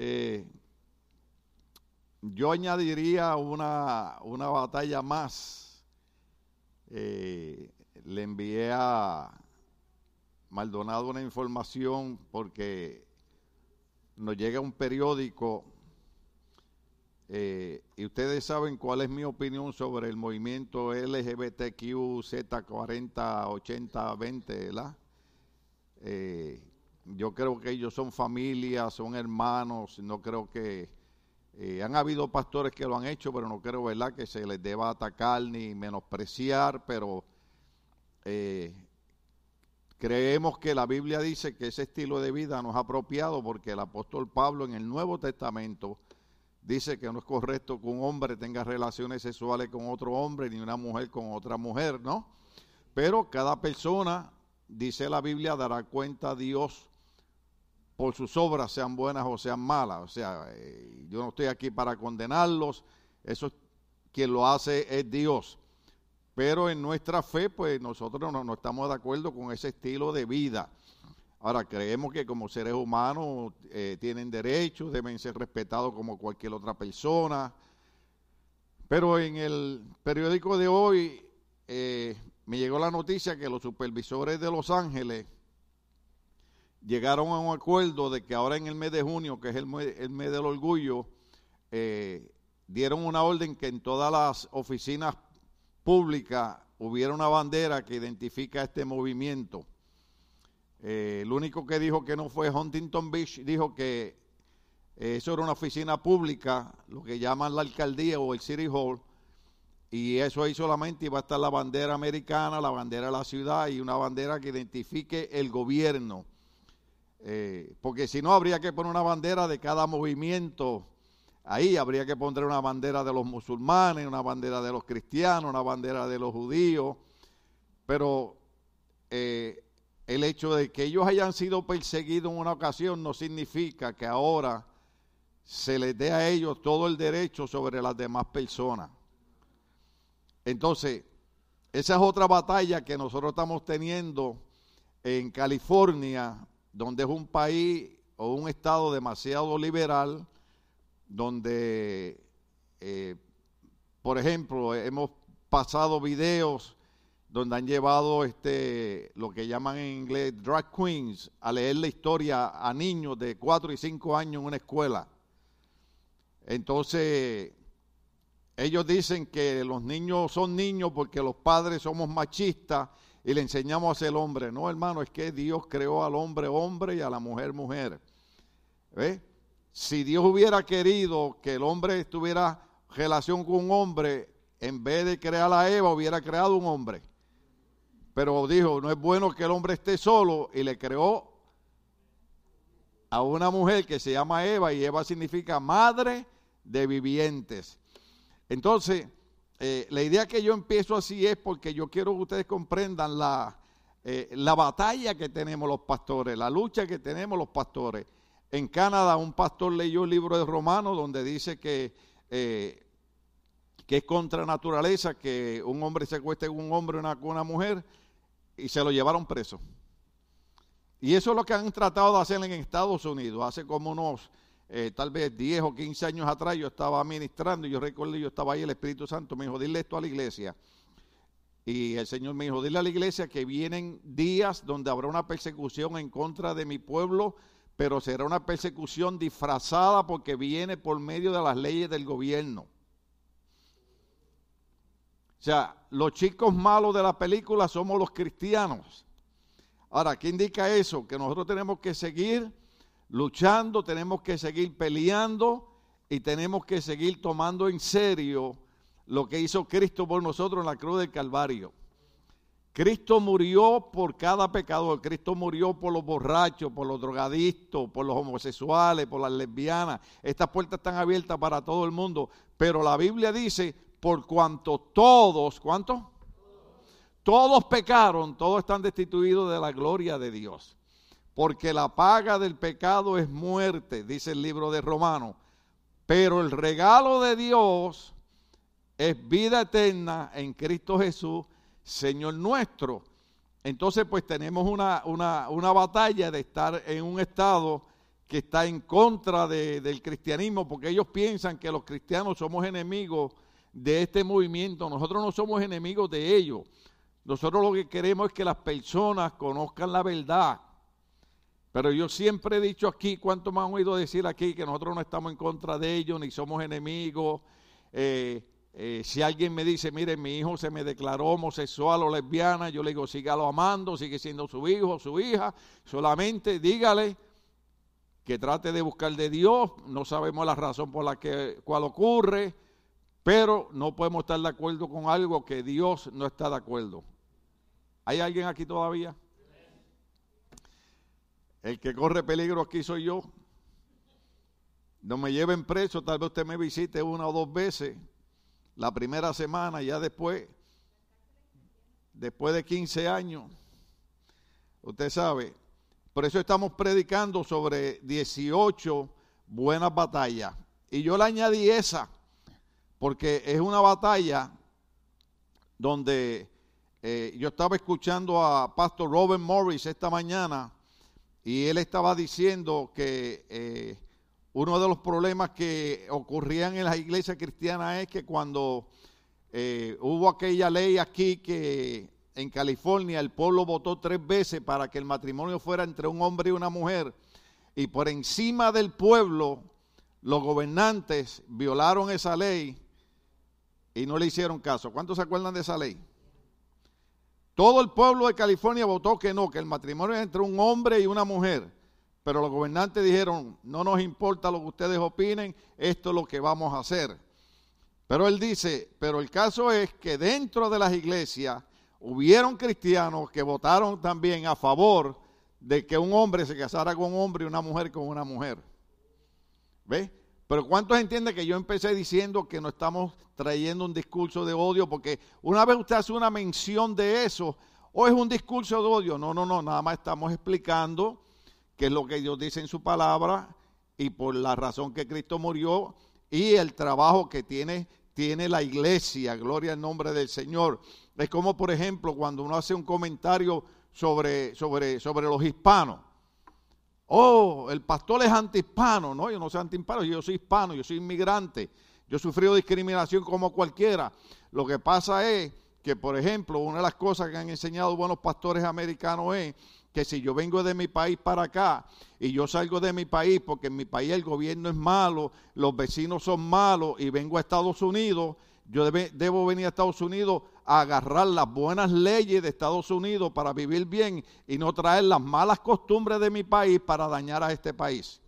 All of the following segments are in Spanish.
Eh, yo añadiría una, una batalla más. Eh, le envié a Maldonado una información porque nos llega un periódico eh, y ustedes saben cuál es mi opinión sobre el movimiento LGBTQ Z40 80 20, ¿verdad? Eh, yo creo que ellos son familias, son hermanos, no creo que eh, han habido pastores que lo han hecho, pero no creo, ¿verdad?, que se les deba atacar ni menospreciar, pero creemos que la Biblia dice que ese estilo de vida no es apropiado porque el apóstol Pablo en el Nuevo Testamento dice que no es correcto que un hombre tenga relaciones sexuales con otro hombre ni una mujer con otra mujer, ¿no? Pero cada persona, dice la Biblia, dará cuenta a Dios por sus obras, sean buenas o sean malas. O sea, eh, yo no estoy aquí para condenarlos, eso quien lo hace es Dios. Pero en nuestra fe, pues nosotros no, estamos de acuerdo con ese estilo de vida. Ahora, creemos que como seres humanos eh, tienen derechos, deben ser respetados como cualquier otra persona. Pero en el periódico de hoy eh, me llegó la noticia que los supervisores de Los Ángeles llegaron a un acuerdo de que ahora en el mes de junio, que es el mes, del orgullo, eh, dieron una orden que en todas las oficinas públicas hubiera una bandera que identifica este movimiento. Eh, el único que dijo que no fue Huntington Beach, dijo que eso era una oficina pública, lo que llaman la alcaldía o el City Hall, y eso ahí solamente iba a estar la bandera americana, la bandera de la ciudad y una bandera que identifique el gobierno. Eh, porque si no, habría que poner una bandera de cada movimiento. Ahí habría que poner una bandera de los musulmanes, una bandera de los cristianos, una bandera de los judíos. Pero eh, el hecho de que ellos hayan sido perseguidos en una ocasión no significa que ahora se les dé a ellos todo el derecho sobre las demás personas. Entonces, esa es otra batalla que nosotros estamos teniendo en California, donde es un país o un estado demasiado liberal, donde, eh, por ejemplo, hemos pasado videos donde han llevado este lo que llaman en inglés drag queens a leer la historia a niños de 4 y 5 años en una escuela. Entonces, ellos dicen que los niños son niños porque los padres somos machistas y le enseñamos ser hombre. No, hermano, es que Dios creó al hombre hombre y a la mujer mujer. Si Dios hubiera querido que el hombre tuviera relación con un hombre, en vez de crear a Eva, hubiera creado un hombre. Pero dijo, no es bueno que el hombre esté solo y le creó a una mujer que se llama Eva y Eva significa madre de vivientes. Entonces, eh, la idea que yo empiezo así es porque yo quiero que ustedes comprendan la, eh, la batalla que tenemos los pastores, la lucha que tenemos los pastores. En Canadá un pastor leyó el libro de Romanos donde dice que, eh, que es contra naturaleza que un hombre se acueste con un hombre una, con una mujer y se lo llevaron preso. Y eso es lo que han tratado de hacer en Estados Unidos. Hace como unos, eh, tal vez 10 o 15 años atrás, yo estaba ministrando y yo recuerdo, yo estaba ahí, el Espíritu Santo me dijo, dile esto a la iglesia. Y el Señor me dijo, dile a la iglesia que vienen días donde habrá una persecución en contra de mi pueblo, pero será una persecución disfrazada porque viene por medio de las leyes del gobierno. O sea, los chicos malos de la película somos los cristianos. Ahora, ¿qué indica eso? Que nosotros tenemos que seguir luchando, tenemos que seguir peleando y tenemos que seguir tomando en serio lo que hizo Cristo por nosotros en la cruz del Calvario. Cristo murió por cada pecador. Cristo murió por los borrachos, por los drogadictos, por los homosexuales, por las lesbianas. Estas puertas están abiertas para todo el mundo. Pero la Biblia dice, por cuanto todos, ¿cuánto? Todos pecaron, todos están destituidos de la gloria de Dios. Porque la paga del pecado es muerte, dice el libro de Romanos. Pero el regalo de Dios es vida eterna en Cristo Jesús, Señor nuestro. Entonces, pues tenemos una, una, una batalla de estar en un estado que está en contra del cristianismo, porque ellos piensan que los cristianos somos enemigos de este movimiento. Nosotros no somos enemigos de ellos. Nosotros lo que queremos es que las personas conozcan la verdad. Pero yo siempre he dicho aquí, ¿cuánto me han oído decir aquí? Que nosotros no estamos en contra de ellos, ni somos enemigos. Eh, eh, si alguien me dice, mire, mi hijo se me declaró homosexual o lesbiana, yo le digo, sígalo amando, sigue siendo su hijo, su hija, solamente dígale que trate de buscar de Dios, no sabemos la razón por la que cual ocurre, pero no podemos estar de acuerdo con algo que Dios no está de acuerdo. ¿Hay alguien aquí todavía? El que corre peligro aquí soy yo. No me lleven preso, tal vez usted me visite una o dos veces la primera semana, ya después, después de 15 años, usted sabe, por eso estamos predicando sobre 18 buenas batallas. Y yo le añadí esa, porque es una batalla donde eh, yo estaba escuchando a Pastor Robert Morris esta mañana y él estaba diciendo que eh, uno de los problemas que ocurrían en las iglesias cristianas es que cuando eh, hubo aquella ley aquí que en California el pueblo votó tres veces para que el matrimonio fuera entre un hombre y una mujer. Y por encima del pueblo, los gobernantes violaron esa ley y no le hicieron caso. ¿Cuántos se acuerdan de esa ley? Todo el pueblo de California votó que no, que el matrimonio es entre un hombre y una mujer. Pero los gobernantes dijeron, no nos importa lo que ustedes opinen, esto es lo que vamos a hacer. Pero él dice, pero el caso es que dentro de las iglesias hubieron cristianos que votaron también a favor de que un hombre se casara con un hombre y una mujer con una mujer. ¿Ve? Pero ¿cuántos entienden que yo empecé diciendo que no estamos trayendo un discurso de odio? Porque una vez usted hace una mención de eso, o es un discurso de odio. No, no, no, nada más estamos explicando qué es lo que Dios dice en su palabra y por la razón que Cristo murió y el trabajo que tiene, tiene la iglesia. Gloria al nombre del Señor. Es como, por ejemplo, cuando uno hace un comentario sobre, sobre, sobre los hispanos. Oh, el pastor es antihispano. No, yo no soy antihispano, yo soy hispano, yo soy inmigrante. Yo he sufrido discriminación como cualquiera. Lo que pasa es que, por ejemplo, una de las cosas que han enseñado buenos pastores americanos es que si yo vengo de mi país para acá y yo salgo de mi país porque en mi país el gobierno es malo, los vecinos son malos y vengo a Estados Unidos, yo debo venir a Estados Unidos a agarrar las buenas leyes de Estados Unidos para vivir bien y no traer las malas costumbres de mi país para dañar a este país.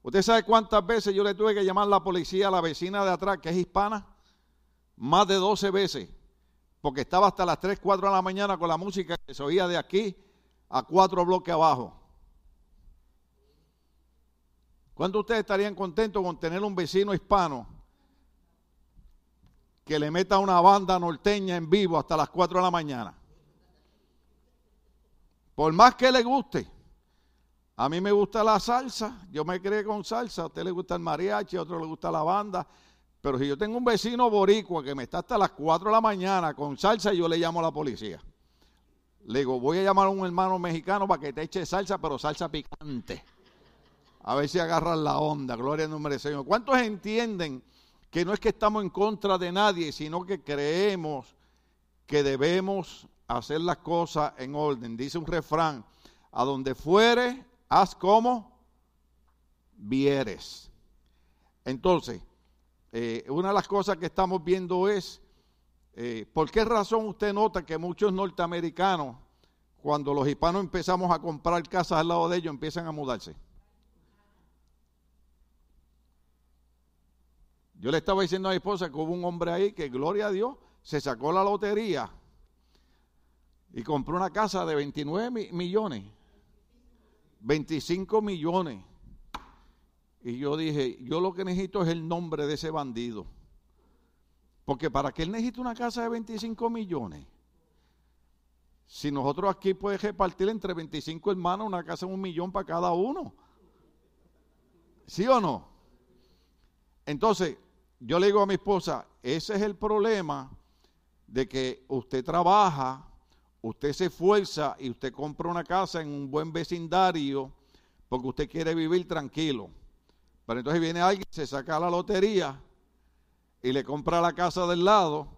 ¿Usted sabe cuántas veces yo le tuve que llamar a la policía a la vecina de atrás, que es hispana? Más de 12 veces, porque estaba hasta las 3, 4 de la mañana con la música que se oía de aquí a cuatro bloques abajo. ¿Cuántos de ustedes estarían contentos con tener un vecino hispano que le meta una banda norteña en vivo hasta las 4 de la mañana. Por más que le guste. A mí me gusta la salsa, yo me crié con salsa, a usted le gusta el mariachi, a otro le gusta la banda. Pero si yo tengo un vecino boricua que me está hasta las 4 de la mañana con salsa, yo le llamo a la policía. Le digo, voy a llamar a un hermano mexicano para que te eche salsa, pero salsa picante. A ver si agarran la onda. Gloria al nombre del Señor. ¿Cuántos entienden que no es que estamos en contra de nadie, sino que creemos que debemos hacer las cosas en orden. Dice un refrán, a donde fuere, haz como vieres. Entonces, eh, una de las cosas que estamos viendo es, eh, ¿por qué razón usted nota que muchos norteamericanos, cuando los hispanos empezamos a comprar casas al lado de ellos, empiezan a mudarse? Yo le estaba diciendo a mi esposa que hubo un hombre ahí que, gloria a Dios, se sacó la lotería y compró una casa de 29 millones. 25 millones. Y yo dije, yo lo que necesito es el nombre de ese bandido. Porque para qué él necesita una casa de 25 millones. Si nosotros aquí podemos repartir entre 25 hermanos una casa de un millón para cada uno. ¿Sí o no? Entonces, yo le digo a mi esposa, ese es el problema de que usted trabaja, usted se esfuerza y usted compra una casa en un buen vecindario, porque usted quiere vivir tranquilo. Pero entonces viene alguien, se saca la lotería y le compra la casa del lado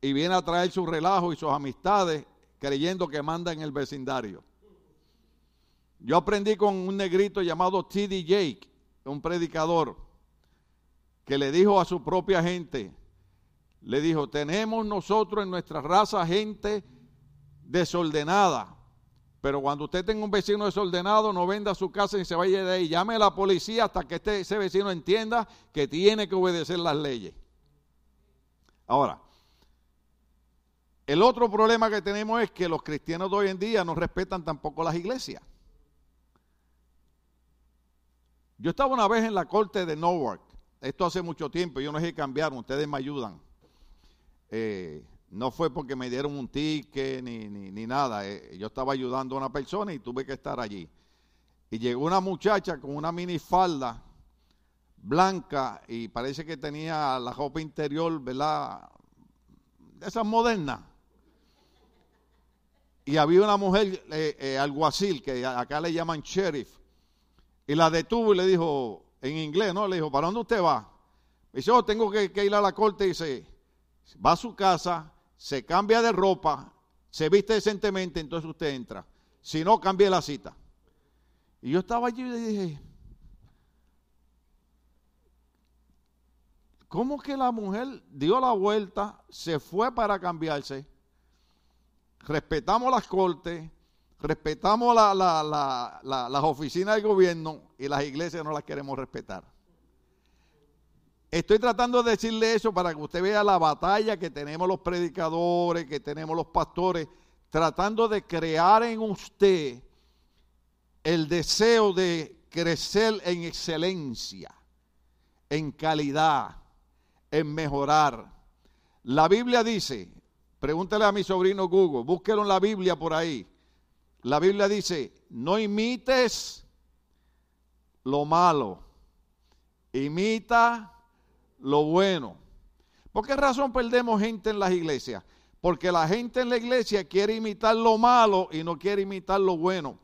y viene a traer su relajo y sus amistades creyendo que manda en el vecindario. Yo aprendí con un negrito llamado T.D. Jake, un predicador, que le dijo a su propia gente, le dijo, tenemos nosotros en nuestra raza gente desordenada, pero cuando usted tenga un vecino desordenado, no venda su casa y se vaya de ahí. Llame a la policía hasta que este, ese vecino entienda que tiene que obedecer las leyes. Ahora, el otro problema que tenemos es que los cristianos de hoy en día no respetan tampoco las iglesias. Yo estaba una vez en la corte de Newark, esto hace mucho tiempo, yo no sé cambiaron, ustedes me ayudan. Eh, no fue porque me dieron un ticket ni, ni, nada, eh, yo estaba ayudando a una persona y tuve que estar allí. Y llegó una muchacha con una minifalda blanca y parece que tenía la ropa interior, ¿verdad? De esas modernas. Y había una mujer, eh, alguacil, que acá le llaman sheriff, y la detuvo y le dijo, en inglés, ¿no? Le dijo, ¿para dónde usted va? Me dice, oh, tengo que, ir a la corte. Y dice, va a su casa, se cambia de ropa, se viste decentemente, entonces usted entra. Si no, cambie la cita. Y yo estaba allí y dije, ¿cómo que la mujer dio la vuelta, se fue para cambiarse? Respetamos las cortes, respetamos las oficinas del gobierno y las iglesias no las queremos respetar. Estoy tratando de decirle eso para que usted vea la batalla que tenemos los predicadores, que tenemos los pastores, tratando de crear en usted el deseo de crecer en excelencia, en calidad, en mejorar. La Biblia dice, pregúntale a mi sobrino Google, búsquelo en la Biblia por ahí. La Biblia dice, no imites lo malo, imita lo bueno. ¿Por qué razón perdemos gente en las iglesias? Porque la gente en la iglesia quiere imitar lo malo y no quiere imitar lo bueno.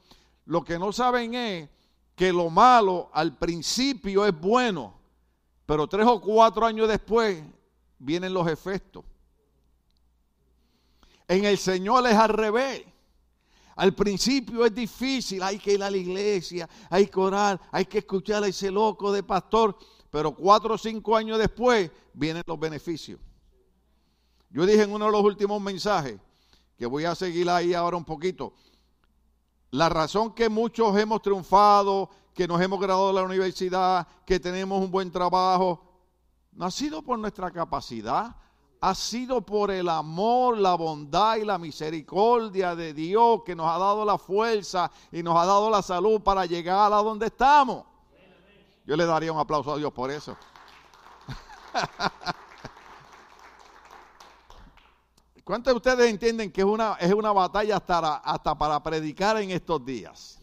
Lo que no saben es que lo malo al principio es bueno, pero tres o cuatro años después vienen los efectos. En el Señor es al revés. Al principio es difícil, hay que ir a la iglesia, hay que orar, hay que escuchar a ese loco de pastor, pero cuatro o cinco años después vienen los beneficios. Yo dije en uno de los últimos mensajes, que voy a seguir ahí ahora un poquito, la razón que muchos hemos triunfado, que nos hemos graduado de la universidad, que tenemos un buen trabajo, no ha sido por nuestra capacidad, ha sido por el amor, la bondad y la misericordia de Dios que nos ha dado la fuerza y nos ha dado la salud para llegar a donde estamos. Yo le daría un aplauso a Dios por eso. ¿Cuántos de ustedes entienden que es una, es una batalla hasta, hasta para predicar en estos días?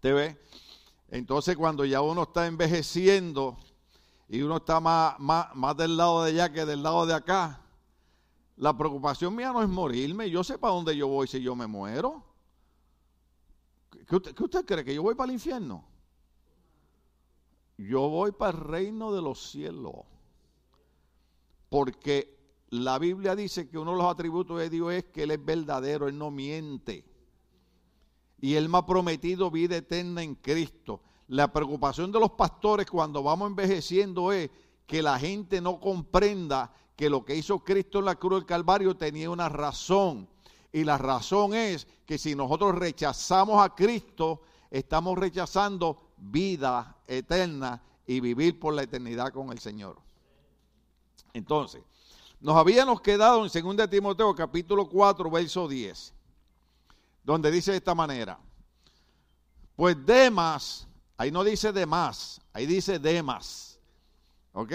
¿Te ve? Entonces cuando ya uno está envejeciendo, y uno está más, más, del lado de allá que del lado de acá. La preocupación mía no es morirme, yo sé para dónde yo voy si yo me muero. ¿Qué usted, cree? ¿Que yo voy para el infierno? Yo voy para el reino de los cielos. Porque la Biblia dice que uno de los atributos de Dios es que Él es verdadero, Él no miente. Y Él me ha prometido vida eterna en Cristo. La preocupación de los pastores cuando vamos envejeciendo es que la gente no comprenda que lo que hizo Cristo en la cruz del Calvario tenía una razón. Y la razón es que si nosotros rechazamos a Cristo, estamos rechazando vida eterna y vivir por la eternidad con el Señor. Entonces, nos habíamos quedado en 2 Timoteo capítulo 4, verso 10, donde dice de esta manera, pues Demas, Ahí no dice de más, ahí dice de más. ¿Ok?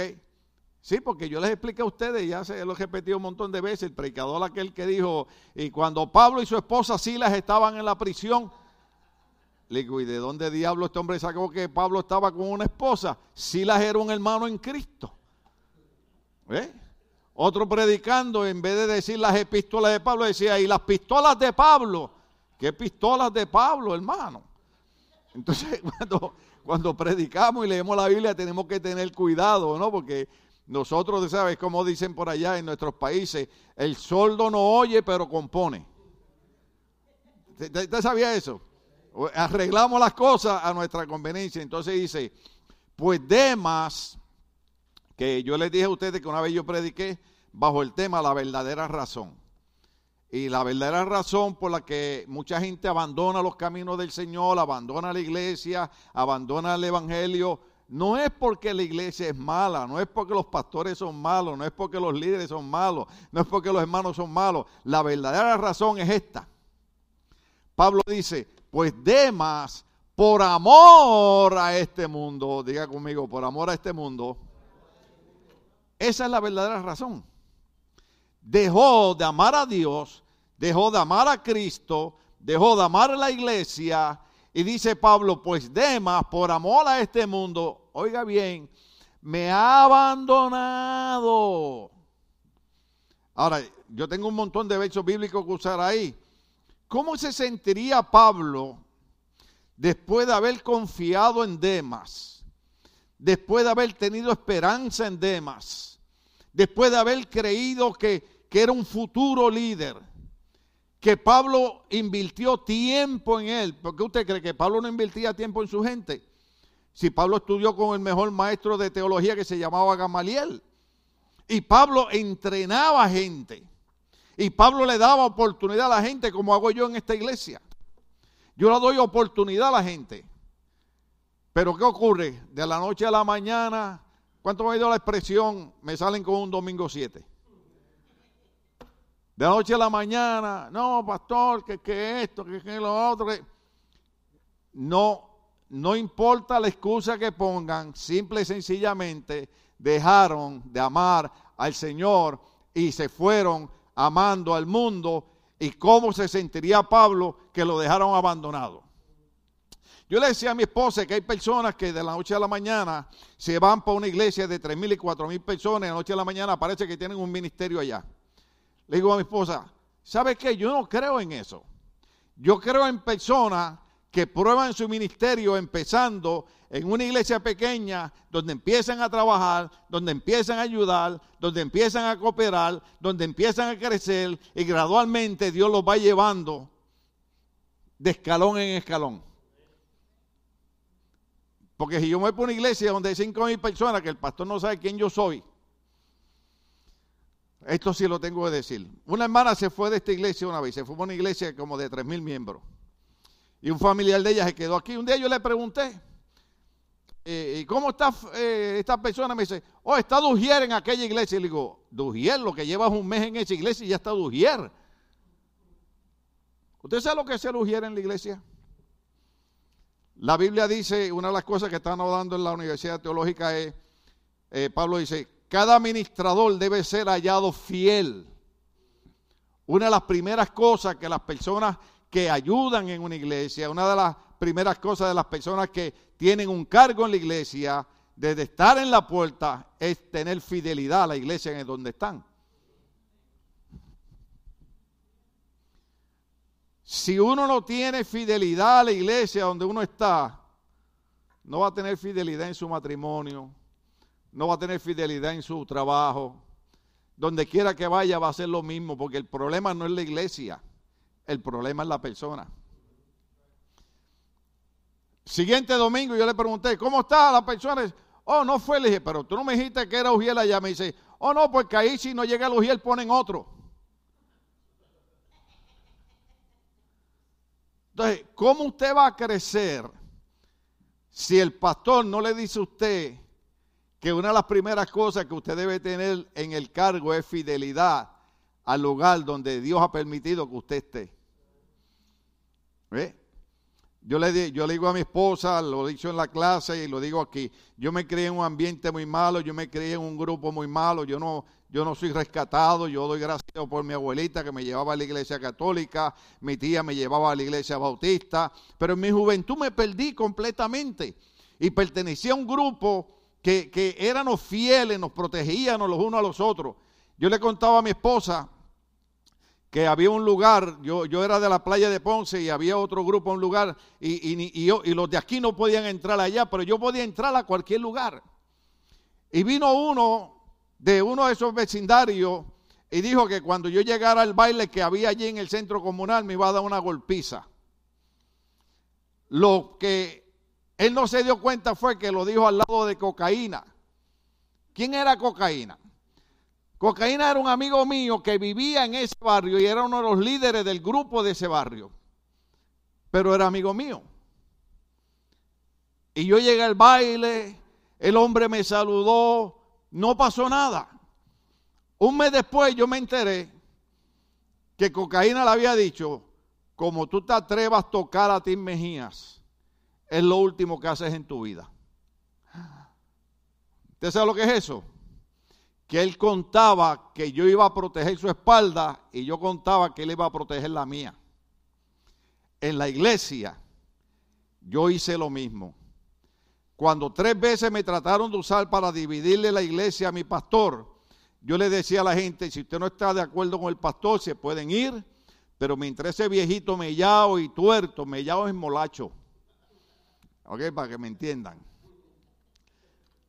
Sí, porque yo les expliqué a ustedes, ya se lo he repetido un montón de veces, el predicador aquel que dijo, y cuando Pablo y su esposa Silas estaban en la prisión, le digo, ¿y de dónde diablo este hombre sacó que Pablo estaba con una esposa? Silas era un hermano en Cristo. ¿Eh? Otro predicando, en vez de decir las epístolas de Pablo, decía, ¿y las pistolas de Pablo? ¿Qué pistolas de Pablo, hermano? Entonces, cuando, predicamos y leemos la Biblia, tenemos que tener cuidado, ¿no? Porque nosotros, ¿sabes? Como dicen por allá en nuestros países, el sordo no oye, pero compone. ¿Usted sabía eso? Arreglamos las cosas a nuestra conveniencia. Entonces dice, pues Demas, que yo les dije a ustedes que una vez yo prediqué bajo el tema la verdadera razón. Y la verdadera razón por la que mucha gente abandona los caminos del Señor, abandona la iglesia, abandona el Evangelio, no es porque la iglesia es mala, no es porque los pastores son malos, no es porque los líderes son malos, no es porque los hermanos son malos. La verdadera razón es esta. Pablo dice, pues Demas, por amor a este mundo, diga conmigo, por amor a este mundo, esa es la verdadera razón. Dejó de amar a Dios, dejó de amar a Cristo, dejó de amar a la iglesia y dice Pablo, pues Demas, por amor a este mundo, oiga bien, me ha abandonado. Ahora, yo tengo un montón de versos bíblicos que usar ahí. ¿Cómo se sentiría Pablo después de haber confiado en Demas? Después de haber tenido esperanza en Demas? Después de haber creído que, que era un futuro líder? que Pablo invirtió tiempo en él. ¿Por qué usted cree que Pablo no invertía tiempo en su gente? Si Pablo estudió con el mejor maestro de teología que se llamaba Gamaliel. Y Pablo entrenaba gente. Y Pablo le daba oportunidad a la gente como hago yo en esta iglesia. Yo le doy oportunidad a la gente. Pero ¿qué ocurre? De la noche a la mañana, ¿cuánto me ha ido la expresión? Me salen con un domingo 7 de la noche a la mañana, no, pastor, que, que esto, que, que lo otro. No, no importa la excusa que pongan, simple y sencillamente dejaron de amar al Señor y se fueron amando al mundo. ¿Y cómo se sentiría Pablo que lo dejaron abandonado? Yo le decía a mi esposa que hay personas que de la noche a la mañana se van para una iglesia de tres mil y cuatro mil personas, de la noche a la mañana parece que tienen un ministerio allá. Le digo a mi esposa, ¿sabe qué? Yo no creo en eso. Yo creo en personas que prueban su ministerio empezando en una iglesia pequeña, donde empiezan a trabajar, donde empiezan a ayudar, donde empiezan a cooperar, donde empiezan a crecer y gradualmente Dios los va llevando de escalón en escalón. Porque si yo me voy por una iglesia donde hay cinco mil personas que el pastor no sabe quién yo soy, esto sí lo tengo que decir. Una hermana se fue de esta iglesia una vez, se fue a una iglesia como de tres mil miembros. Y un familiar de ella se quedó aquí. Un día yo le pregunté, eh, ¿y cómo está eh, esta persona? Me dice, oh, está Dujier en aquella iglesia. Y le digo, Dujier, lo que llevas un mes en esa iglesia y ya está Dujier. ¿Usted sabe lo que es ser Dujier en la iglesia? La Biblia dice, una de las cosas que están hablando en la Universidad Teológica es, eh, Pablo dice, cada administrador debe ser hallado fiel. Una de las primeras cosas que las personas que ayudan en una iglesia, una de las primeras cosas de las personas que tienen un cargo en la iglesia, desde estar en la puerta, es tener fidelidad a la iglesia en donde están. Si uno no tiene fidelidad a la iglesia donde uno está, no va a tener fidelidad en su matrimonio, no va a tener fidelidad en su trabajo. Donde quiera que vaya va a ser lo mismo, porque el problema no es la iglesia, el problema es la persona. Siguiente domingo yo le pregunté, ¿cómo está la persona? Oh, no fue, le dije, pero tú no me dijiste que era Ujiel allá. Me dice, oh, no, porque ahí si no llega el Ujiel ponen otro. Entonces, ¿cómo usted va a crecer si el pastor no le dice a usted que una de las primeras cosas que usted debe tener en el cargo es fidelidad al lugar donde Dios ha permitido que usted esté. Yo le, yo le digo a mi esposa, lo he dicho en la clase y lo digo aquí, yo me crié en un ambiente muy malo, yo me crié en un grupo muy malo, yo no, yo no soy rescatado, yo doy gracias por mi abuelita que me llevaba a la iglesia católica, mi tía me llevaba a la iglesia bautista, pero en mi juventud me perdí completamente y pertenecía a un grupo que, que éramos fieles, nos protegíamos los unos a los otros. Yo le contaba a mi esposa que había un lugar, yo, yo era de la playa de Ponce y había otro grupo en un lugar y, y, y los de aquí no podían entrar allá, pero yo podía entrar a cualquier lugar. Y vino uno de uno de esos vecindarios y dijo que cuando yo llegara al baile que había allí en el centro comunal me iba a dar una golpiza. Lo que él no se dio cuenta fue que lo dijo al lado de cocaína. ¿Quién era cocaína? Cocaína era un amigo mío que vivía en ese barrio y era uno de los líderes del grupo de ese barrio. Pero era amigo mío. Y yo llegué al baile, el hombre me saludó, no pasó nada. Un mes después yo me enteré que Cocaína le había dicho, como tú te atrevas a tocar a Tim Mejías, es lo último que haces en tu vida. ¿Usted sabe lo que es eso? que él contaba que yo iba a proteger su espalda y yo contaba que él iba a proteger la mía. En la iglesia yo hice lo mismo. Cuando tres veces me trataron de usar para dividirle la iglesia a mi pastor, yo le decía a la gente, si usted no está de acuerdo con el pastor, se pueden ir, pero mientras ese viejito mellao y tuerto, mellao es molacho. ¿Ok? Para que me entiendan.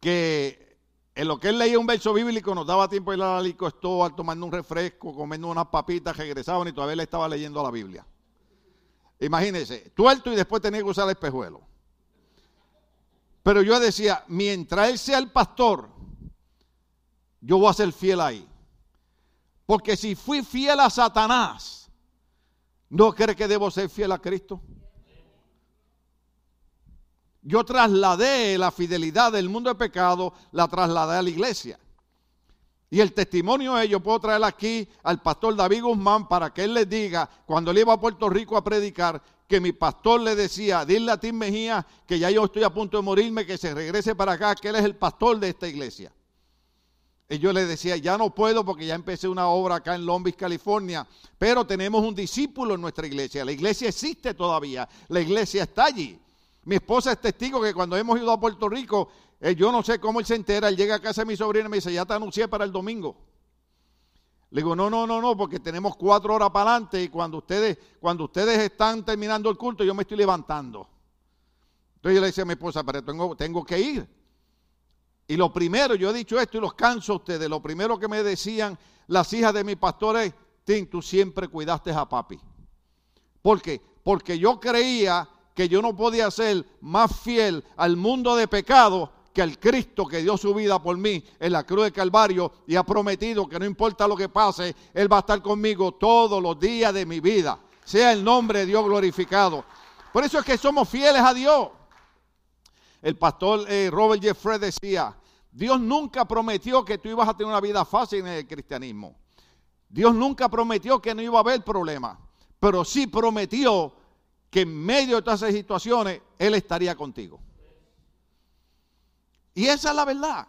Que en lo que él leía un verso bíblico, nos daba tiempo de ir a la lico tomando un refresco, comiendo unas papitas, regresaban y todavía le estaba leyendo la Biblia. Imagínense, tuerto y después tenía que usar el espejuelo. Pero yo decía, mientras él sea el pastor, yo voy a ser fiel ahí. Porque si fui fiel a Satanás, ¿no cree que debo ser fiel a Cristo? Yo trasladé la fidelidad del mundo de pecado, la trasladé a la iglesia. Y el testimonio de ellos puedo traer aquí al pastor David Guzmán para que él les diga, cuando él iba a Puerto Rico a predicar, que mi pastor le decía, dile a Tim Mejía que ya yo estoy a punto de morirme, que se regrese para acá, que él es el pastor de esta iglesia. Y yo le decía, ya no puedo porque ya empecé una obra acá en Long Beach, California, pero tenemos un discípulo en nuestra iglesia. La iglesia existe todavía, la iglesia está allí. Mi esposa es testigo que cuando hemos ido a Puerto Rico, eh, yo no sé cómo él se entera, llega a casa de mi sobrina y me dice, ya te anuncié para el domingo. Le digo, no, no, no, no, porque tenemos cuatro horas para adelante y cuando ustedes, cuando ustedes están terminando el culto, yo me estoy levantando. Entonces yo le decía a mi esposa, pero tengo, tengo que ir. Y lo primero, yo he dicho esto y los canso a ustedes, lo primero que me decían las hijas de mi pastor es, Tim, tú siempre cuidaste a papi. ¿Por qué? Porque yo creía que yo no podía ser más fiel al mundo de pecado que al Cristo que dio su vida por mí en la cruz de Calvario y ha prometido que no importa lo que pase, Él va a estar conmigo todos los días de mi vida. Sea el nombre de Dios glorificado. Por eso es que somos fieles a Dios. El pastor eh, Robert Jeffrey decía, Dios nunca prometió que tú ibas a tener una vida fácil en el cristianismo. Dios nunca prometió que no iba a haber problemas, pero sí prometió que en medio de todas esas situaciones Él estaría contigo. Y esa es la verdad.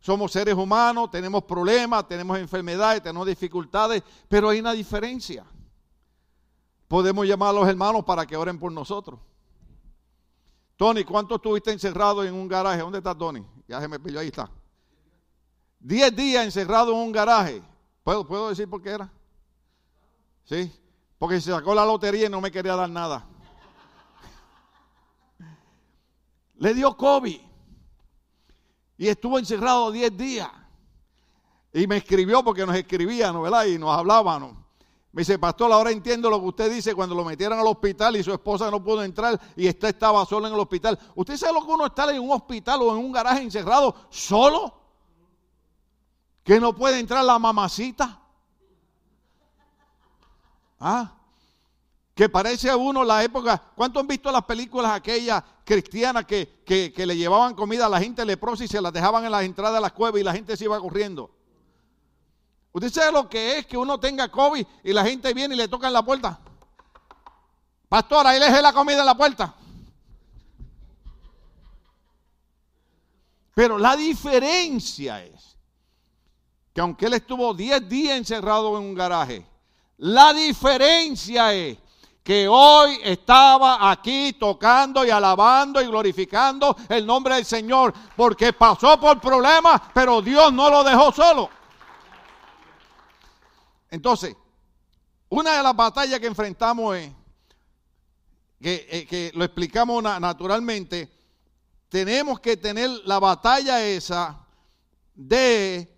Somos seres humanos, tenemos problemas, tenemos enfermedades, tenemos dificultades, pero hay una diferencia. Podemos llamar a los hermanos para que oren por nosotros. Tony, ¿cuánto estuviste encerrado en un garaje? ¿Dónde está Tony? Ya se me pilló, ahí está. Diez días encerrado en un garaje. ¿Puedo, ¿Puedo decir por qué era? ¿Sí? Porque se sacó la lotería y no me quería dar nada. Le dio COVID. Y estuvo encerrado 10 días. Y me escribió porque nos escribían, ¿verdad? Y nos hablábamos. Me dice, pastor, ahora entiendo lo que usted dice cuando lo metieron al hospital y su esposa no pudo entrar y usted estaba solo en el hospital. ¿Usted sabe lo que uno está en un hospital o en un garaje encerrado solo? Que no puede entrar la mamacita. ¿Ah? Que parece a uno la época. ¿Cuánto han visto las películas aquellas cristianas que, que, le llevaban comida a la gente leprosa y se las dejaban en las entradas de las cuevas y la gente se iba corriendo? ¿Usted sabe lo que es que uno tenga COVID y la gente viene y le toca en la puerta? Pastor, ahí le dejé la comida en la puerta. Pero la diferencia es que aunque él estuvo 10 días encerrado en un garaje, la diferencia es que hoy estaba aquí tocando y alabando y glorificando el nombre del Señor, porque pasó por problemas, pero Dios no lo dejó solo. Entonces, Una de las batallas que enfrentamos es, que, eh, que lo explicamos naturalmente, tenemos que tener la batalla esa de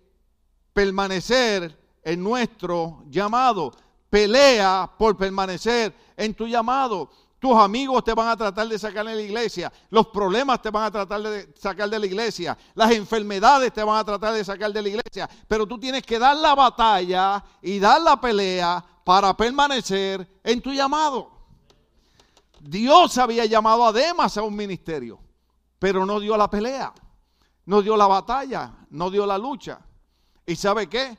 permanecer en nuestro llamado. Pelea por permanecer en tu llamado. Tus amigos te van a tratar de sacar de la iglesia. Los problemas te van a tratar de sacar de la iglesia. Las enfermedades te van a tratar de sacar de la iglesia. Pero tú tienes que dar la batalla y dar la pelea para permanecer en tu llamado. Dios había llamado a Demas a un ministerio, pero no dio la pelea, no dio la batalla, no dio la lucha. ¿Y sabe qué?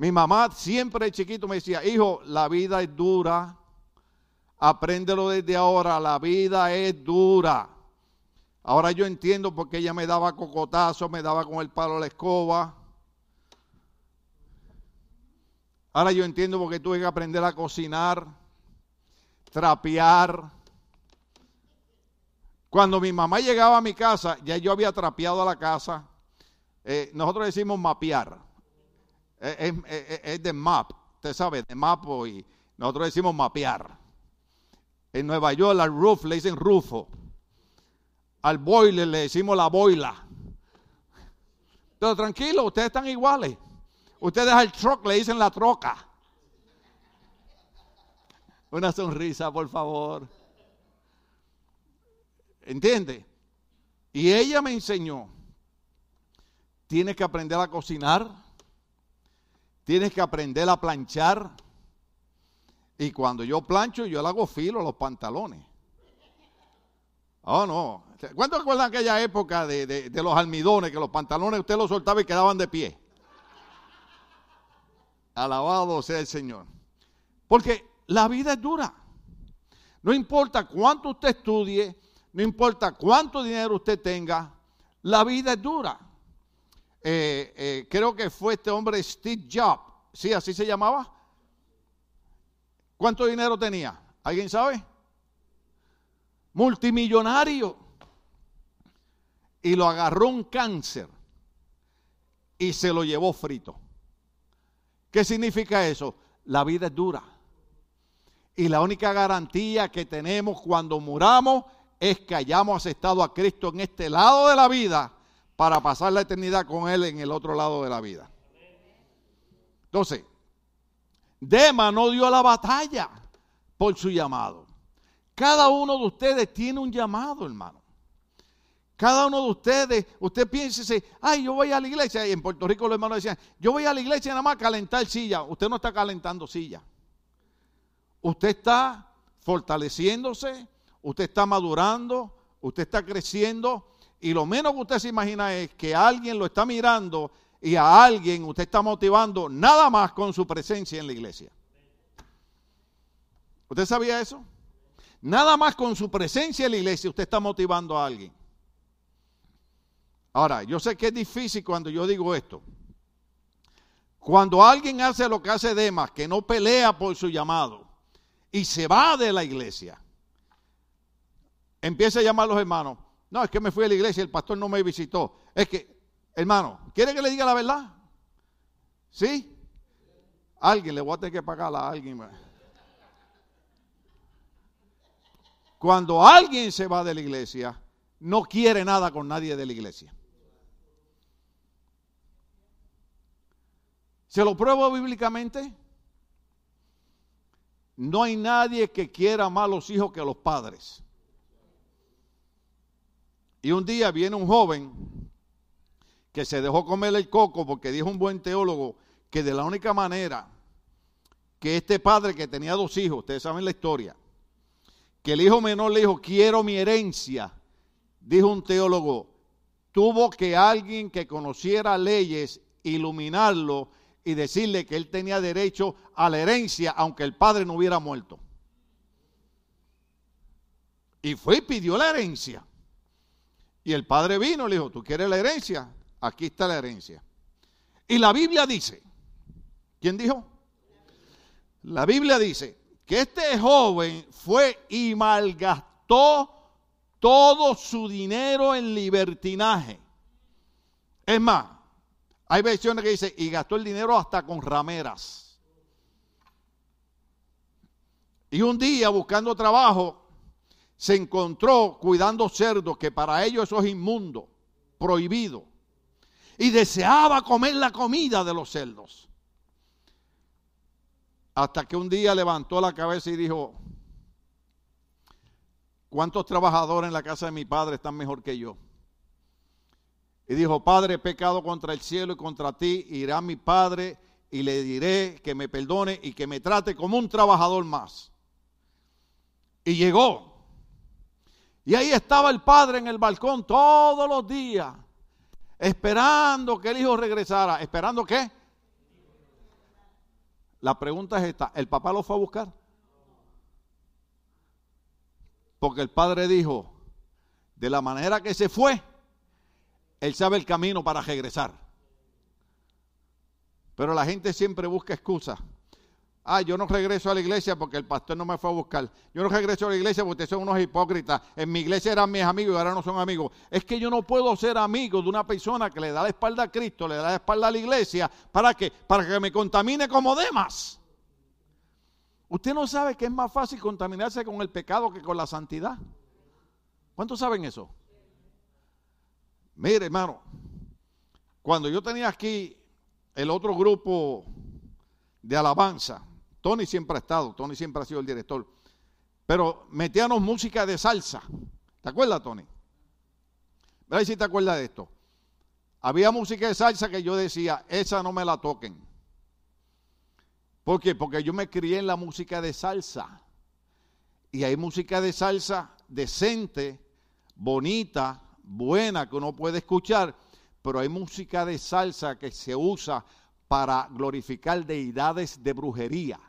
Mi mamá siempre de chiquito me decía, hijo, la vida es dura. Apréndelo desde ahora, la vida es dura. Ahora yo entiendo por qué ella me daba cocotazo, me daba con el palo la escoba. Ahora yo entiendo por qué tuve que aprender a cocinar, trapear. Cuando mi mamá llegaba a mi casa, ya yo había trapeado a la casa. Eh, nosotros decimos mapear es, de map, usted sabe, de mapo y nosotros decimos mapear. En Nueva York al roof le dicen rufo. Al boiler le decimos la boila. Pero tranquilo, ustedes están iguales. Ustedes al truck le dicen la troca. Una sonrisa, por favor. ¿Entiende? Y ella me enseñó, tienes que aprender a cocinar Tienes que aprender a planchar. Y cuando yo plancho, yo le hago filo a los pantalones. Oh, no. ¿Cuántos recuerdan aquella época de, los almidones, que los pantalones usted los soltaba y quedaban de pie? Alabado sea el Señor. Porque la vida es dura. No importa cuánto usted estudie, no importa cuánto dinero usted tenga, la vida es dura. Eh, eh, creo que fue este hombre Steve Jobs, sí, así se llamaba. ¿Cuánto dinero tenía? ¿Alguien sabe? Multimillonario. Y lo agarró un cáncer y se lo llevó frito. ¿Qué significa eso? La vida es dura. Y la única garantía que tenemos cuando muramos es que hayamos aceptado a Cristo en este lado de la vida para pasar la eternidad con Él en el otro lado de la vida. Entonces, Dema no dio la batalla por su llamado. Cada uno de ustedes tiene un llamado, hermano. Cada uno de ustedes, usted piénsese, ay, yo voy a la iglesia. Y en Puerto Rico los hermanos decían, yo voy a la iglesia nada más a calentar silla. Usted no está calentando silla. Usted está fortaleciéndose, usted está madurando, usted está creciendo y lo menos que usted se imagina es que alguien lo está mirando y a alguien usted está motivando nada más con su presencia en la iglesia. ¿Usted sabía eso? Nada más con su presencia en la iglesia usted está motivando a alguien. Ahora, yo sé que es difícil cuando yo digo esto. Cuando alguien hace lo que hace Demas, que no pelea por su llamado y se va de la iglesia, empieza a llamar a los hermanos. No, es que me fui a la iglesia y el pastor no me visitó. Es que, hermano, ¿quiere que le diga la verdad? ¿Sí? Alguien le voy a tener que pagar a alguien. Cuando alguien se va de la iglesia, no quiere nada con nadie de la iglesia. ¿Se lo pruebo bíblicamente? No hay nadie que quiera más los hijos que los padres. Y un día viene un joven que se dejó comer el coco porque dijo un buen teólogo que de la única manera que este padre que tenía dos hijos, ustedes saben la historia, que el hijo menor le dijo, quiero mi herencia, dijo un teólogo, tuvo que alguien que conociera leyes iluminarlo y decirle que él tenía derecho a la herencia aunque el padre no hubiera muerto. Y fue y pidió la herencia. Y el padre vino y le dijo, ¿tú quieres la herencia? Aquí está la herencia. Y la Biblia dice, ¿quién dijo? La Biblia dice que este joven fue y malgastó todo su dinero en libertinaje. Es más, hay versiones que dicen, y gastó el dinero hasta con rameras. Y un día buscando trabajo, se encontró cuidando cerdos, que para ellos eso es inmundo, prohibido. Y deseaba comer la comida de los cerdos. Hasta que un día levantó la cabeza y dijo, ¿cuántos trabajadores en la casa de mi padre están mejor que yo? Y dijo, Padre, he pecado contra el cielo y contra ti, irá mi Padre y le diré que me perdone y que me trate como un trabajador más. Y llegó. Y ahí estaba el padre en el balcón todos los días, esperando que el hijo regresara. ¿Esperando qué? La pregunta es esta, ¿el papá lo fue a buscar? Porque el padre dijo, de la manera que se fue, él sabe el camino para regresar. Pero la gente siempre busca excusas. Ah, yo no regreso a la iglesia porque el pastor no me fue a buscar. Yo no regreso a la iglesia porque ustedes son unos hipócritas. En mi iglesia eran mis amigos y ahora no son amigos. Es que yo no puedo ser amigo de una persona que le da la espalda a Cristo, le da la espalda a la iglesia. ¿Para qué? Para que me contamine como demás. Usted no sabe que es más fácil contaminarse con el pecado que con la santidad. ¿Cuántos saben eso? Mire, hermano, cuando yo tenía aquí el otro grupo de alabanza, Tony siempre ha estado, Tony siempre ha sido el director, pero metíamos música de salsa. ¿Te acuerdas, Tony? Mira si te acuerdas de esto. Había música de salsa que yo decía, esa no me la toquen. ¿Por qué? Porque yo me crié en la música de salsa. Y hay música de salsa decente, bonita, buena que uno puede escuchar, pero hay música de salsa que se usa para glorificar deidades de brujería.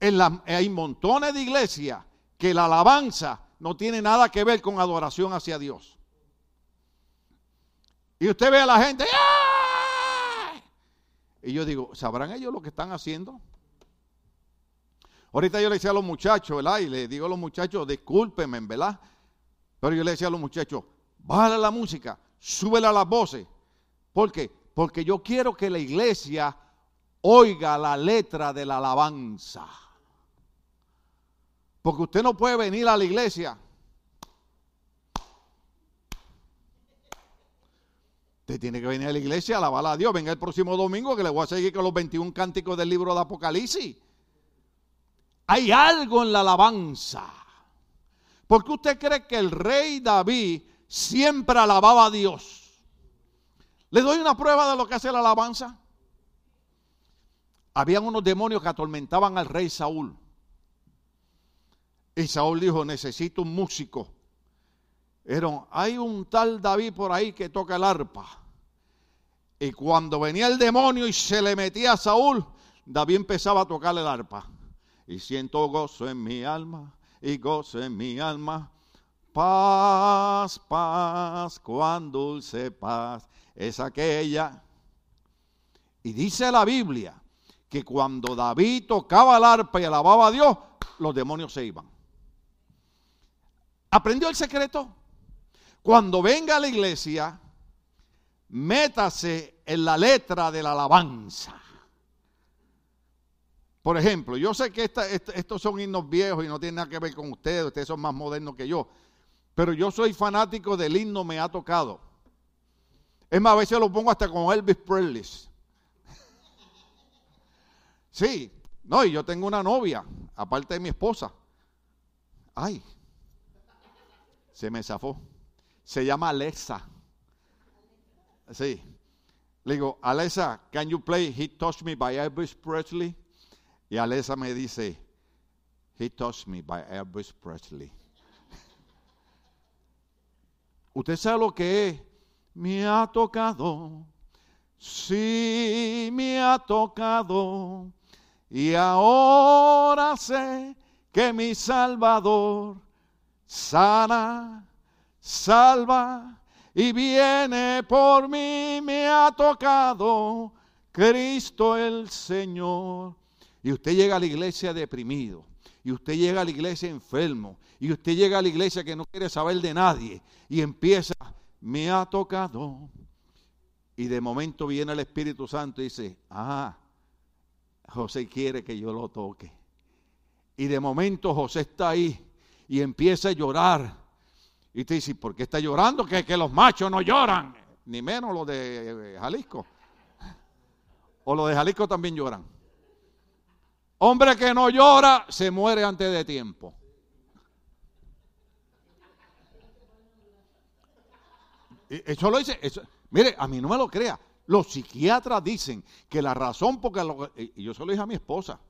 Hay montones de iglesias que la alabanza no tiene nada que ver con adoración hacia Dios. Y usted ve a la gente, y yo digo, ¿sabrán ellos lo que están haciendo? Ahorita yo le decía a los muchachos, ¿verdad? Y le digo a los muchachos, discúlpenme, ¿verdad? Pero yo le decía a los muchachos, bájale la música, súbele las voces. ¿Por qué? Porque yo quiero que la iglesia oiga la letra de la alabanza. Porque usted no puede venir a la iglesia. Usted tiene que venir a la iglesia a alabar a Dios. Venga el próximo domingo que le voy a seguir con los 21 cánticos del libro de Apocalipsis. Hay algo en la alabanza. ¿Por qué usted cree que el rey David siempre alababa a Dios? ¿Le doy una prueba de lo que hace la alabanza? Habían unos demonios que atormentaban al rey Saúl. Y Saúl dijo, necesito un músico. Era, hay un tal David por ahí que toca el arpa. Y cuando venía el demonio y se le metía a Saúl, David empezaba a tocar el arpa y siento gozo en mi alma y gozo en mi alma. Paz, paz, cuán dulce paz es aquella. Y dice la Biblia que cuando David tocaba el arpa y alababa a Dios, los demonios se iban. ¿Aprendió el secreto? Cuando venga a la iglesia, métase en la letra de la alabanza. Por ejemplo, yo sé que estos son himnos viejos y no tienen nada que ver con ustedes, ustedes son más modernos que yo, pero yo soy fanático del himno Me ha tocado. Es más, a veces lo pongo hasta con Elvis Presley. Sí, no, y yo tengo una novia, aparte de mi esposa. Ay, se me zafó. Se llama Alexa. Sí. Le digo, Alexa, can you play He Touched Me by Elvis Presley? Y Alesa me dice, He touched me by Elvis Presley. ¿Usted sabe lo que es? Me ha tocado. Sí, me ha tocado. Y ahora sé que mi Salvador sana, salva y viene por mí. Me ha tocado Cristo el Señor. Y usted llega a la iglesia deprimido. Y usted llega a la iglesia enfermo. Y usted llega a la iglesia que no quiere saber de nadie. Y empieza, me ha tocado. Y de momento viene el Espíritu Santo y dice, ah, José quiere que yo lo toque. Y de momento José está ahí y empieza a llorar. Y te dice, ¿por qué está llorando? Que, que los machos no lloran. Ni menos los de Jalisco. O los de Jalisco también lloran. Hombre que no llora se muere antes de tiempo. Eso lo dice. mire, a mí no me lo crea. Los psiquiatras dicen que la razón por la y yo se lo dije a mi esposa,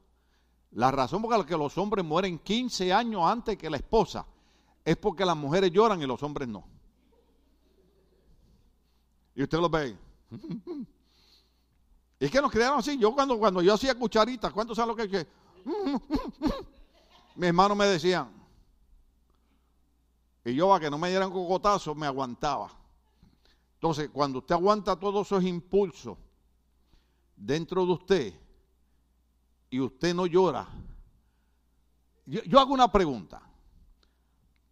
la razón por la que los hombres mueren 15 años antes que la esposa es porque las mujeres lloran y los hombres no. Y usted lo ve. Es que nos crearon así. Yo cuando, cuando yo hacía cucharitas, ¿cuántos saben lo que es? Mis hermanos me decían. Y yo, a que no me dieran cocotazo, me aguantaba. Entonces, cuando usted aguanta todos esos impulsos dentro de usted y usted no llora, yo, hago una pregunta.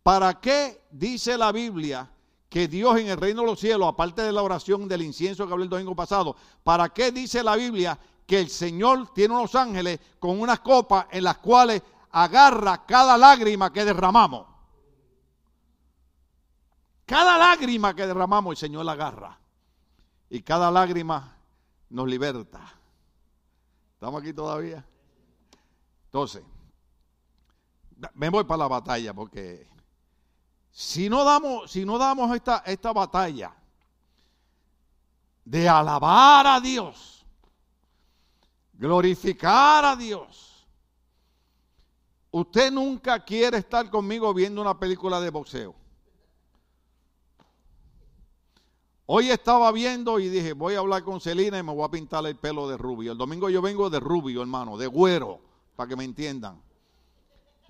¿Para qué dice la Biblia que Dios en el reino de los cielos, aparte de la oración del incienso que hablé el domingo pasado, ¿para qué dice la Biblia que el Señor tiene unos ángeles con unas copas en las cuales agarra cada lágrima que derramamos? Cada lágrima que derramamos, el Señor la agarra. Y cada lágrima nos liberta. ¿Estamos aquí todavía? Entonces, me voy para la batalla porque si no damos, si no damos esta, esta batalla de alabar a Dios, glorificar a Dios, usted nunca quiere estar conmigo viendo una película de boxeo. Hoy estaba viendo y dije, voy a hablar con Celina y me voy a pintar el pelo de rubio. El domingo yo vengo de rubio, hermano, de güero, para que me entiendan.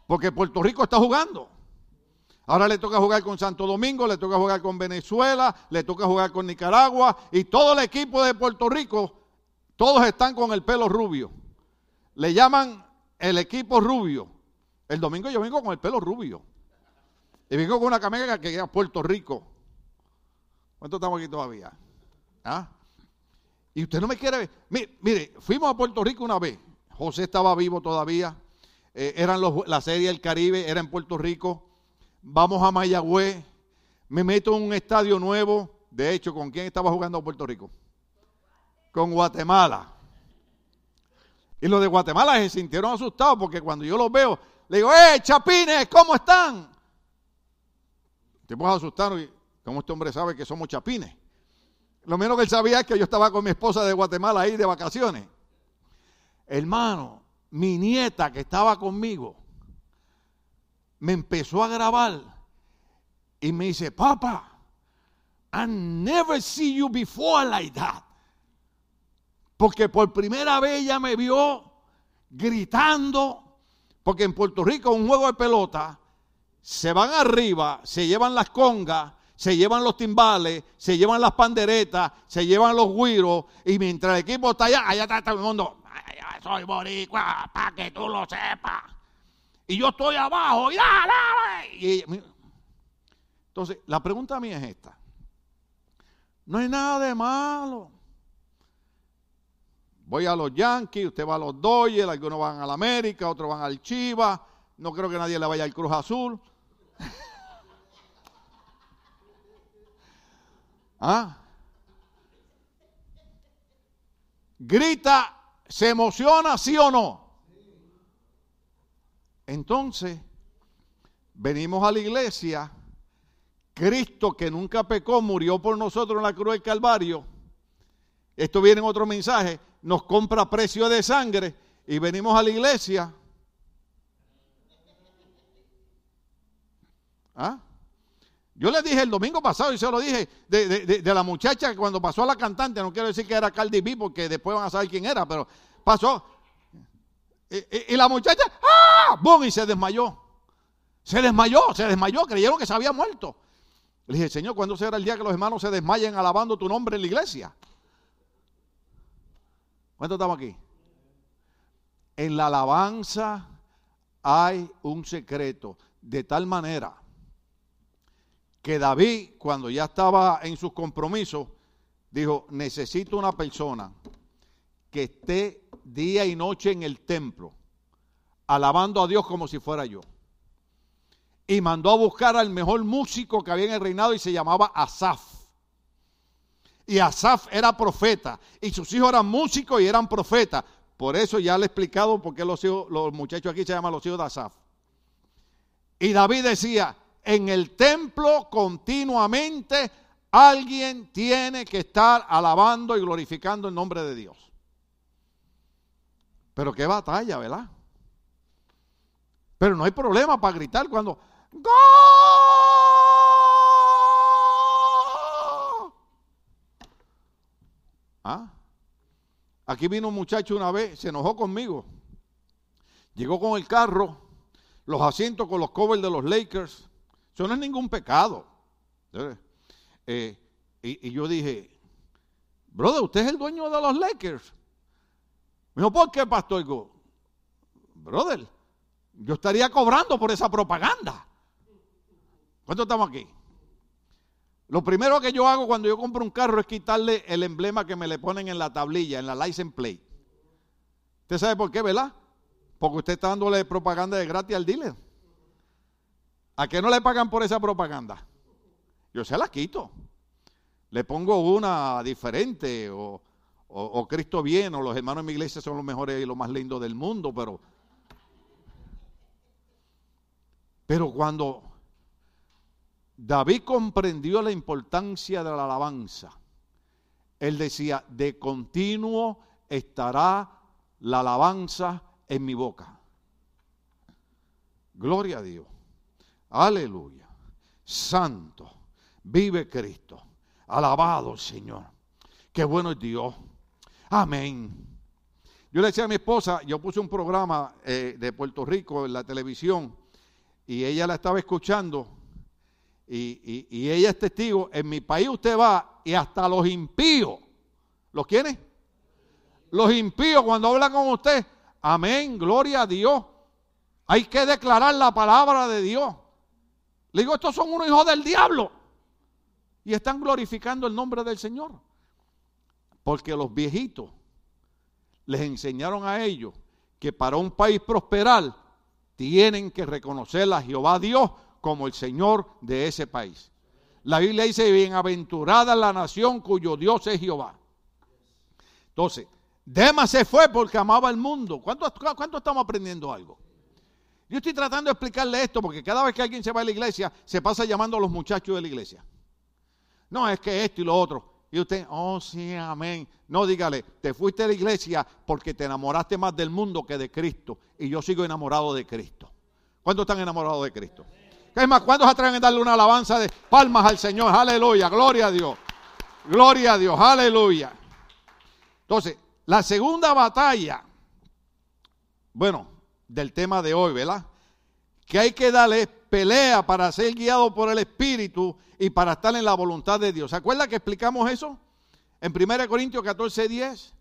Porque Puerto Rico está jugando. Ahora le toca jugar con Santo Domingo, le toca jugar con Venezuela, le toca jugar con Nicaragua y todo el equipo de Puerto Rico, todos están con el pelo rubio. Le llaman el equipo rubio. El domingo yo vengo con el pelo rubio. Y vengo con una camisa que queda Puerto Rico. ¿Cuántos estamos aquí todavía? ¿Ah? Y usted no me quiere ver. Mire, fuimos a Puerto Rico una vez. José estaba vivo todavía. Eh, eran la serie del Caribe, era en Puerto Rico. Vamos a Mayagüez. Me meto en un estadio nuevo. De hecho, ¿con quién estaba jugando Puerto Rico? Con Guatemala. Y los de Guatemala se sintieron asustados porque cuando yo los veo, le digo, ¡eh, chapines! ¿Cómo están? Te puedes como este hombre sabe que somos chapines? Lo menos que él sabía es que yo estaba con mi esposa de Guatemala ahí de vacaciones. Hermano, mi nieta que estaba conmigo me empezó a grabar y me dice, papá, I never see you before like that. Porque por primera vez ella me vio gritando, porque en Puerto Rico un juego de pelota, se van arriba, se llevan las congas se llevan los timbales, se llevan las panderetas, se llevan los guiros, y mientras el equipo está allá, allá está todo el mundo, soy boricua, para que tú lo sepas. Y yo estoy abajo, y dale, entonces, la pregunta mía es esta. No hay nada de malo. Voy a los Yankees, usted va a los Dodgers, algunos van a la América, otros van al Chivas. No creo que nadie le vaya al Cruz Azul. ¿Ah? Grita, se emociona, sí o no. Entonces, venimos a la iglesia. Cristo, que nunca pecó, murió por nosotros en la cruz del Calvario. Esto viene en otro mensaje. Nos compra precio de sangre y venimos a la iglesia. ¿Ah? Yo le dije el domingo pasado, y se lo dije, de, la muchacha que cuando pasó a la cantante, no quiero decir que era Cardi B, porque después van a saber quién era, pero pasó. Y, la muchacha, ¡ah! ¡Bum! Y se desmayó. Se desmayó, se desmayó, creyeron que se había muerto. Le dije, Señor, ¿cuándo será el día que los hermanos se desmayen alabando tu nombre en la iglesia? ¿Cuántos estamos aquí? En la alabanza hay un secreto, de tal manera que David, cuando ya estaba en sus compromisos, dijo, necesito una persona que esté día y noche en el templo, alabando a Dios como si fuera yo. Y mandó a buscar al mejor músico que había en el reinado y se llamaba Asaf. Y Asaf era profeta y sus hijos eran músicos y eran profetas. Por eso ya le he explicado por qué los, los muchachos aquí se llaman los hijos de Asaf. Y David decía, en el templo continuamente alguien tiene que estar alabando y glorificando el nombre de Dios. Pero qué batalla, ¿verdad? Pero no hay problema para gritar cuando... ¡Go! ¿Ah? Aquí vino un muchacho una vez, se enojó conmigo. Llegó con el carro, los asientos con los covers de los Lakers. Eso no es ningún pecado. Eh, y, yo dije, brother, usted es el dueño de los Lakers. Me dijo, ¿por qué, pastor? Brother, yo estaría cobrando por esa propaganda. ¿Cuánto estamos aquí? Lo primero que yo hago cuando yo compro un carro es quitarle el emblema que me le ponen en la tablilla, en la license plate. ¿Usted sabe por qué, verdad? Porque usted está dándole propaganda de gratis al dealer. ¿A qué no le pagan por esa propaganda? Yo se la quito. Le pongo una diferente o Cristo viene, o los hermanos de mi iglesia son los mejores y los más lindos del mundo, pero, pero cuando David comprendió la importancia de la alabanza, él decía, de continuo estará la alabanza en mi boca. Gloria a Dios. Aleluya. Santo. Vive Cristo. Alabado Señor. Qué bueno es Dios. Amén. Yo le decía a mi esposa, yo puse un programa eh, de Puerto Rico en la televisión y ella la estaba escuchando y, ella es testigo. En mi país usted va y hasta los impíos, ¿los quiere? Los impíos cuando hablan con usted, amén, gloria a Dios. Hay que declarar la palabra de Dios. Le digo, estos son unos hijos del diablo. Y están glorificando el nombre del Señor. Porque los viejitos les enseñaron a ellos que para un país prosperar tienen que reconocer a Jehová Dios como el Señor de ese país. La Biblia dice, bienaventurada la nación cuyo Dios es Jehová. Entonces, Demas se fue porque amaba el mundo. ¿Cuánto, ¿Cuánto, estamos aprendiendo algo? Yo estoy tratando de explicarle esto porque cada vez que alguien se va a la iglesia, se pasa llamando a los muchachos de la iglesia. No, es que esto y lo otro. Y usted, oh sí, amén. No, dígale, te fuiste a la iglesia porque te enamoraste más del mundo que de Cristo. Y yo sigo enamorado de Cristo. ¿Cuántos están enamorados de Cristo? ¿Qué más? ¿Cuántos atreven a darle una alabanza de palmas al Señor? Aleluya, gloria a Dios. Gloria a Dios, aleluya. Entonces, la segunda batalla, bueno, del tema de hoy, ¿verdad? Que hay que darle pelea para ser guiado por el Espíritu y para estar en la voluntad de Dios. ¿Se acuerda que explicamos eso? En 1 Corintios 14, 10.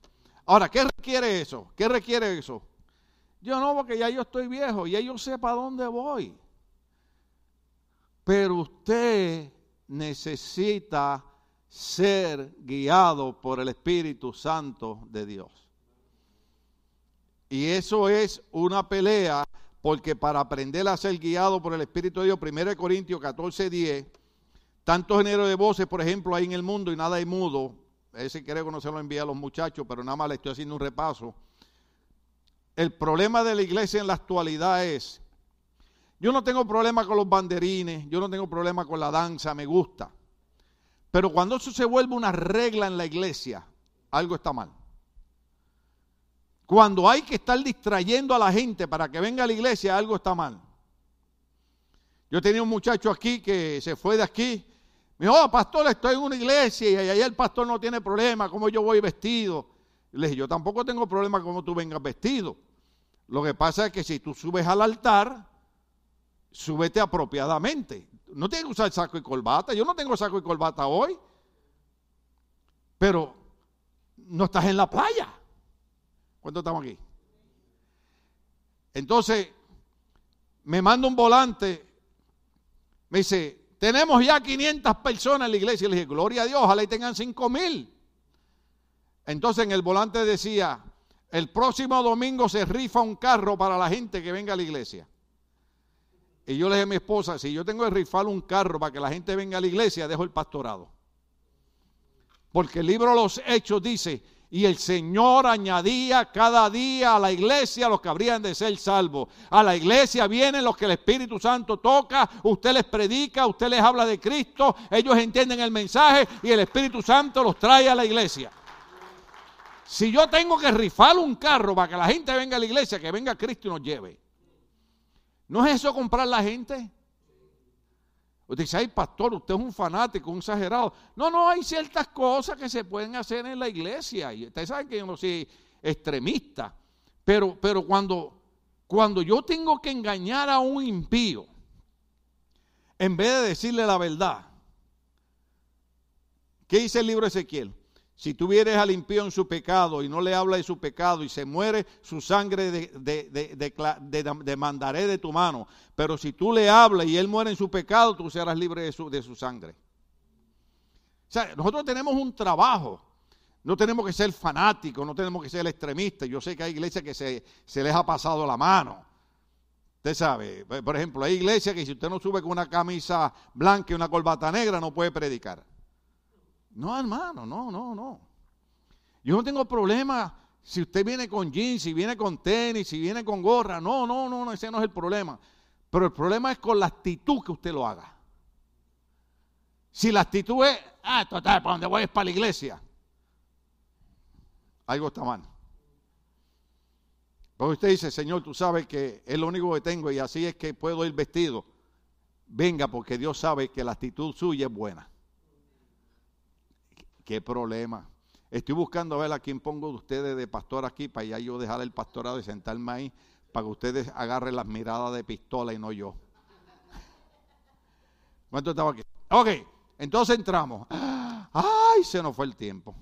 Ahora, ¿qué requiere eso? ¿Qué requiere eso? Yo no, porque ya yo estoy viejo, ya yo sé para dónde voy. Pero usted necesita ser guiado por el Espíritu Santo de Dios. Y eso es una pelea, porque para aprender a ser guiado por el Espíritu de Dios, 1 Corintios 14, 10, tanto género de voces, por ejemplo, hay en el mundo y nada hay mudo. Ese creo que se lo envía a los muchachos, pero nada más le estoy haciendo un repaso. El problema de la iglesia en la actualidad es, yo no tengo problema con los banderines, yo no tengo problema con la danza, me gusta. Pero cuando eso se vuelve una regla en la iglesia, algo está mal. Cuando hay que estar distrayendo a la gente para que venga a la iglesia, algo está mal. Yo tenía un muchacho aquí que se fue de aquí me dijo, oh, pastor, estoy en una iglesia y ahí el pastor no tiene problema, cómo yo voy vestido. Le dije, yo tampoco tengo problema cómo tú vengas vestido. Lo que pasa es que si tú subes al altar, súbete apropiadamente. No tienes que usar saco y corbata. Yo no tengo saco y corbata hoy. Pero no estás en la playa. ¿Cuánto estamos aquí? Entonces, me manda un volante. Me dice, tenemos ya 500 personas en la iglesia. Y le dije, gloria a Dios, ojalá y tengan 5 mil. Entonces en el volante decía, el próximo domingo se rifa un carro para la gente que venga a la iglesia. Y yo le dije a mi esposa, si yo tengo que rifar un carro para que la gente venga a la iglesia, dejo el pastorado. Porque el libro de los Hechos dice, y el Señor añadía cada día a la iglesia los que habrían de ser salvos. A la iglesia vienen los que el Espíritu Santo toca, usted les predica, usted les habla de Cristo, ellos entienden el mensaje y el Espíritu Santo los trae a la iglesia. Si yo tengo que rifar un carro para que la gente venga a la iglesia, que venga Cristo y nos lleve. ¿No es eso comprar la gente? Usted dice, ay pastor, usted es un fanático, un exagerado. No, no, hay ciertas cosas que se pueden hacer en la iglesia. Y ustedes saben que yo no soy extremista. Pero, pero cuando, cuando yo tengo que engañar a un impío, en vez de decirle la verdad, ¿qué dice el libro de Ezequiel? Si tú vienes al impío en su pecado y no le habla de su pecado y se muere, su sangre demandaré de, de, tu mano. Pero si tú le hablas y él muere en su pecado, tú serás libre de su, de su sangre. O sea, nosotros tenemos un trabajo. No tenemos que ser fanáticos, no tenemos que ser extremistas. Yo sé que hay iglesias que se, se les ha pasado la mano. Usted sabe, por ejemplo, hay iglesias que si usted no sube con una camisa blanca y una corbata negra, no puede predicar. No, hermano, no, no, no. Yo no tengo problema si usted viene con jeans, si viene con tenis, si viene con gorra. No, no, no, no, ese no es el problema. Pero el problema es con la actitud que usted lo haga. Si la actitud es, ah, total, ¿para dónde voy es para la iglesia? Algo está mal. Porque usted dice, Señor, tú sabes que es lo único que tengo y así es que puedo ir vestido. Venga, porque Dios sabe que la actitud suya es buena. ¿Qué problema? Estoy buscando a ver a quién pongo de ustedes de pastor aquí para ya yo dejar el pastorado y sentarme ahí para que ustedes agarren las miradas de pistola y no yo. ¿Cuánto estaba aquí? Ok, entonces entramos. ¡Ay! Se nos fue el tiempo.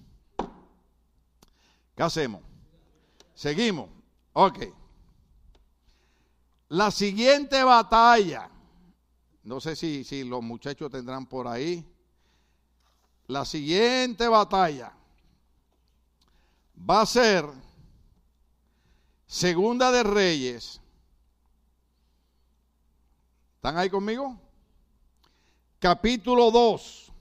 ¿Qué hacemos? Seguimos. Ok. La siguiente batalla. No sé si, si los muchachos tendrán por ahí la siguiente batalla va a ser Segunda de Reyes. ¿Están ahí conmigo? Capítulo 2.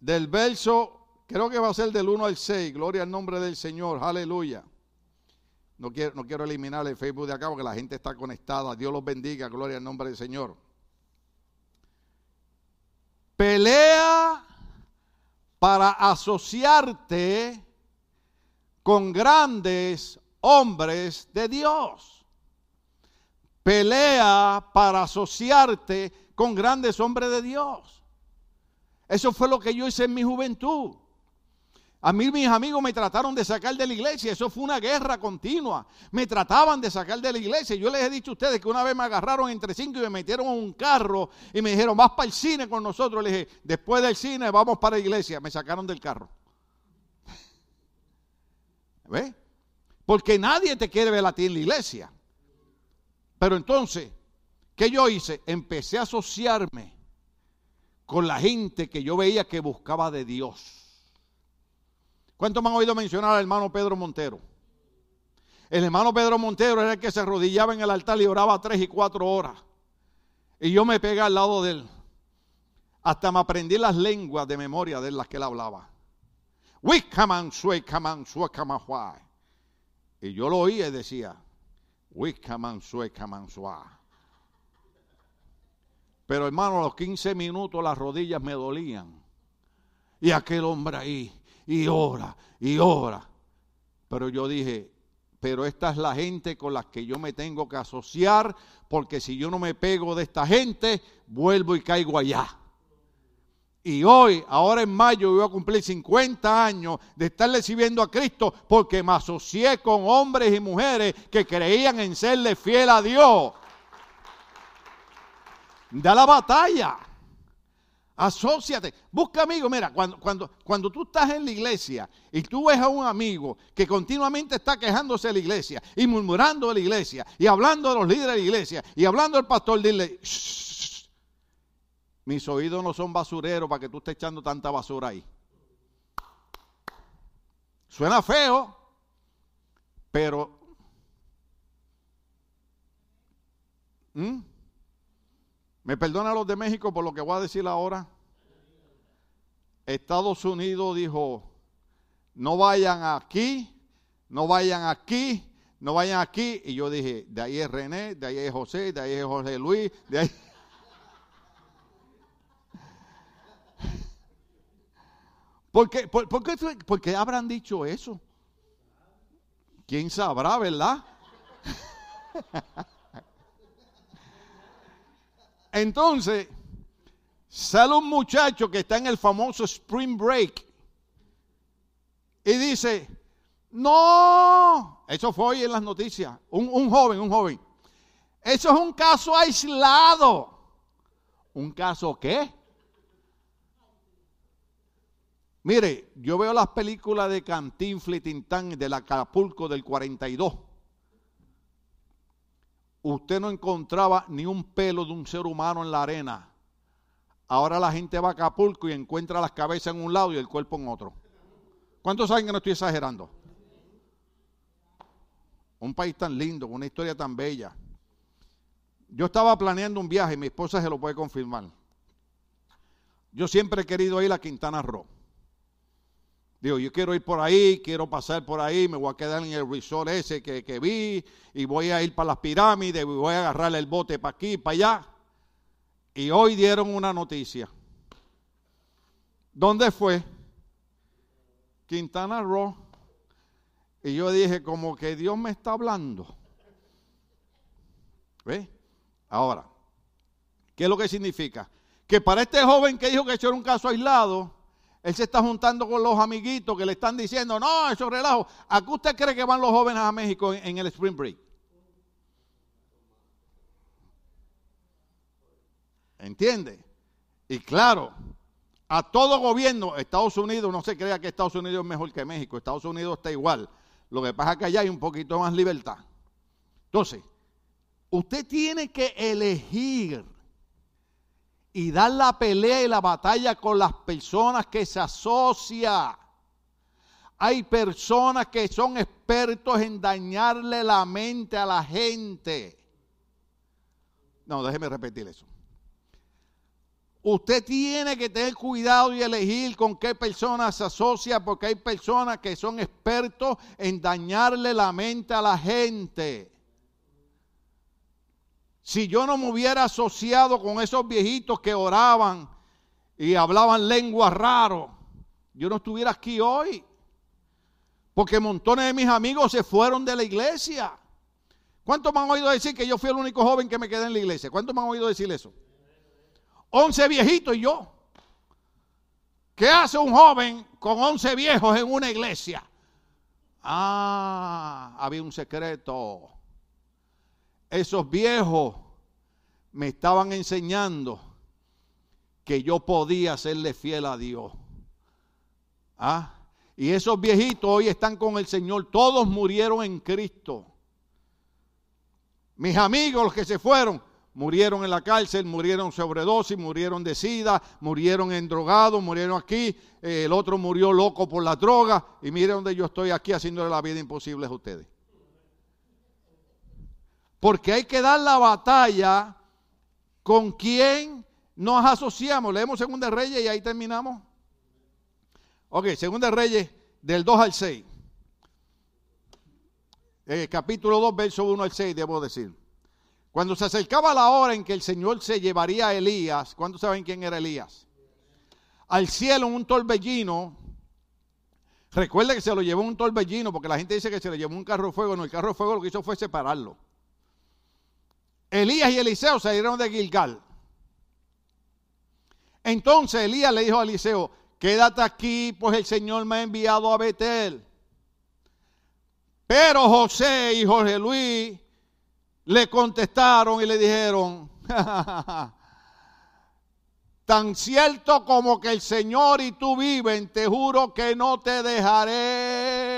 Del verso, creo que va a ser del 1 al 6. Gloria al nombre del Señor. Aleluya. No quiero, no quiero eliminar el Facebook de acá porque la gente está conectada. Dios los bendiga. Gloria al nombre del Señor. Pelea para asociarte con grandes hombres de Dios. Pelea para asociarte con grandes hombres de Dios. Eso fue lo que yo hice en mi juventud. A mí mis amigos me trataron de sacar de la iglesia, eso fue una guerra continua. Me trataban de sacar de la iglesia. Yo les he dicho a ustedes que una vez me agarraron entre cinco y me metieron en un carro y me dijeron, vas para el cine con nosotros. Le dije, después del cine vamos para la iglesia. Me sacaron del carro. ¿Ve? Porque nadie te quiere ver a ti en la iglesia. Pero entonces, ¿qué yo hice? Empecé a asociarme con la gente que yo veía que buscaba de Dios. ¿Cuántos me han oído mencionar al hermano Pedro Montero? El hermano Pedro Montero era el que se arrodillaba en el altar y oraba tres y cuatro horas. Y yo me pegué al lado de él. Hasta me aprendí las lenguas de memoria de las que él hablaba. Y yo lo oía y decía, Pero hermano, a los 15 minutos las rodillas me dolían. Y aquel hombre ahí y ora y ora. Pero yo dije, pero esta es la gente con la que yo me tengo que asociar, porque si yo no me pego de esta gente, vuelvo y caigo allá. Y hoy, ahora en mayo, voy a cumplir 50 años de estar recibiendo a Cristo porque me asocié con hombres y mujeres que creían en serle fiel a Dios. Da la batalla. Asociate. Busca amigos. Mira, cuando, cuando, cuando tú estás en la iglesia y tú ves a un amigo que continuamente está quejándose de la iglesia y murmurando de la iglesia y hablando de los líderes de la iglesia y hablando del pastor, dile, mis oídos no son basureros para que tú estés echando tanta basura ahí. Suena feo, pero... ¿Mm? ¿Me perdona los de México por lo que voy a decir ahora? Estados Unidos dijo, no vayan aquí, no vayan aquí, no vayan aquí. Y yo dije, de ahí es René, de ahí es José, de ahí es José Luis, de ahí... ¿Por qué, por, por qué habrán dicho eso? ¿Quién sabrá, verdad? Entonces, sale un muchacho que está en el famoso Spring Break y dice, no, eso fue hoy en las noticias, un, un joven, un joven. Eso es un caso aislado. ¿Un caso qué? Mire, yo veo las películas de Cantinflas y Tintán del Acapulco del 42. Usted no encontraba ni un pelo de un ser humano en la arena. Ahora la gente va a Acapulco y encuentra las cabezas en un lado y el cuerpo en otro. ¿Cuántos saben que no estoy exagerando? Un país tan lindo, una historia tan bella. Yo estaba planeando un viaje, mi esposa se lo puede confirmar. Yo siempre he querido ir a Quintana Roo. Digo, yo quiero ir por ahí, quiero pasar por ahí, me voy a quedar en el resort ese que, que vi y voy a ir para las pirámides, voy a agarrar el bote para aquí, para allá. Y hoy dieron una noticia. ¿Dónde fue? Quintana Roo. Y yo dije, como que Dios me está hablando. ¿Ve? Ahora, ¿qué es lo que significa? Que para este joven que dijo que eso era un caso aislado, él se está juntando con los amiguitos que le están diciendo, no, eso es relajo. ¿A qué usted cree que van los jóvenes a México en, el Spring Break? ¿Entiende? Y claro, a todo gobierno, Estados Unidos, no se crea que Estados Unidos es mejor que México, Estados Unidos está igual. Lo que pasa es que allá hay un poquito más libertad. Entonces, usted tiene que elegir y dar la pelea y la batalla con las personas que se asocia. Hay personas que son expertos en dañarle la mente a la gente. No, déjeme repetir eso. Usted tiene que tener cuidado y elegir con qué personas se asocia porque hay personas que son expertos en dañarle la mente a la gente. Si yo no me hubiera asociado con esos viejitos que oraban y hablaban lenguas raro, yo no estuviera aquí hoy. Porque montones de mis amigos se fueron de la iglesia. ¿Cuántos me han oído decir que yo fui el único joven que me quedé en la iglesia? ¿Cuántos me han oído decir eso? Once viejitos y yo. ¿Qué hace un joven con once viejos en una iglesia? Ah, había un secreto esos viejos me estaban enseñando que yo podía serle fiel a Dios. ¿Ah? Y esos viejitos hoy están con el Señor. Todos murieron en Cristo. Mis amigos, los que se fueron, murieron en la cárcel, murieron sobredosis, murieron de sida, murieron en drogado, murieron aquí. Eh, el otro murió loco por la droga. Y miren donde yo estoy aquí haciéndole la vida imposible a ustedes. Porque hay que dar la batalla con quien nos asociamos. Leemos Segunda Reyes y ahí terminamos. Ok, Segunda Reyes del 2 al 6. Eh, capítulo 2, verso 1 al 6, debo decir. Cuando se acercaba la hora en que el Señor se llevaría a Elías, ¿cuántos saben quién era Elías? Al cielo en un torbellino. Recuerda que se lo llevó un torbellino, porque la gente dice que se le llevó un carro de fuego. No, el carro de fuego lo que hizo fue separarlo. Elías y Eliseo salieron de Gilgal. Entonces Elías le dijo a Eliseo, quédate aquí, pues el Señor me ha enviado a Betel. Pero José y Jorge Luis le contestaron y le dijeron, tan cierto como que el Señor y tú viven, te juro que no te dejaré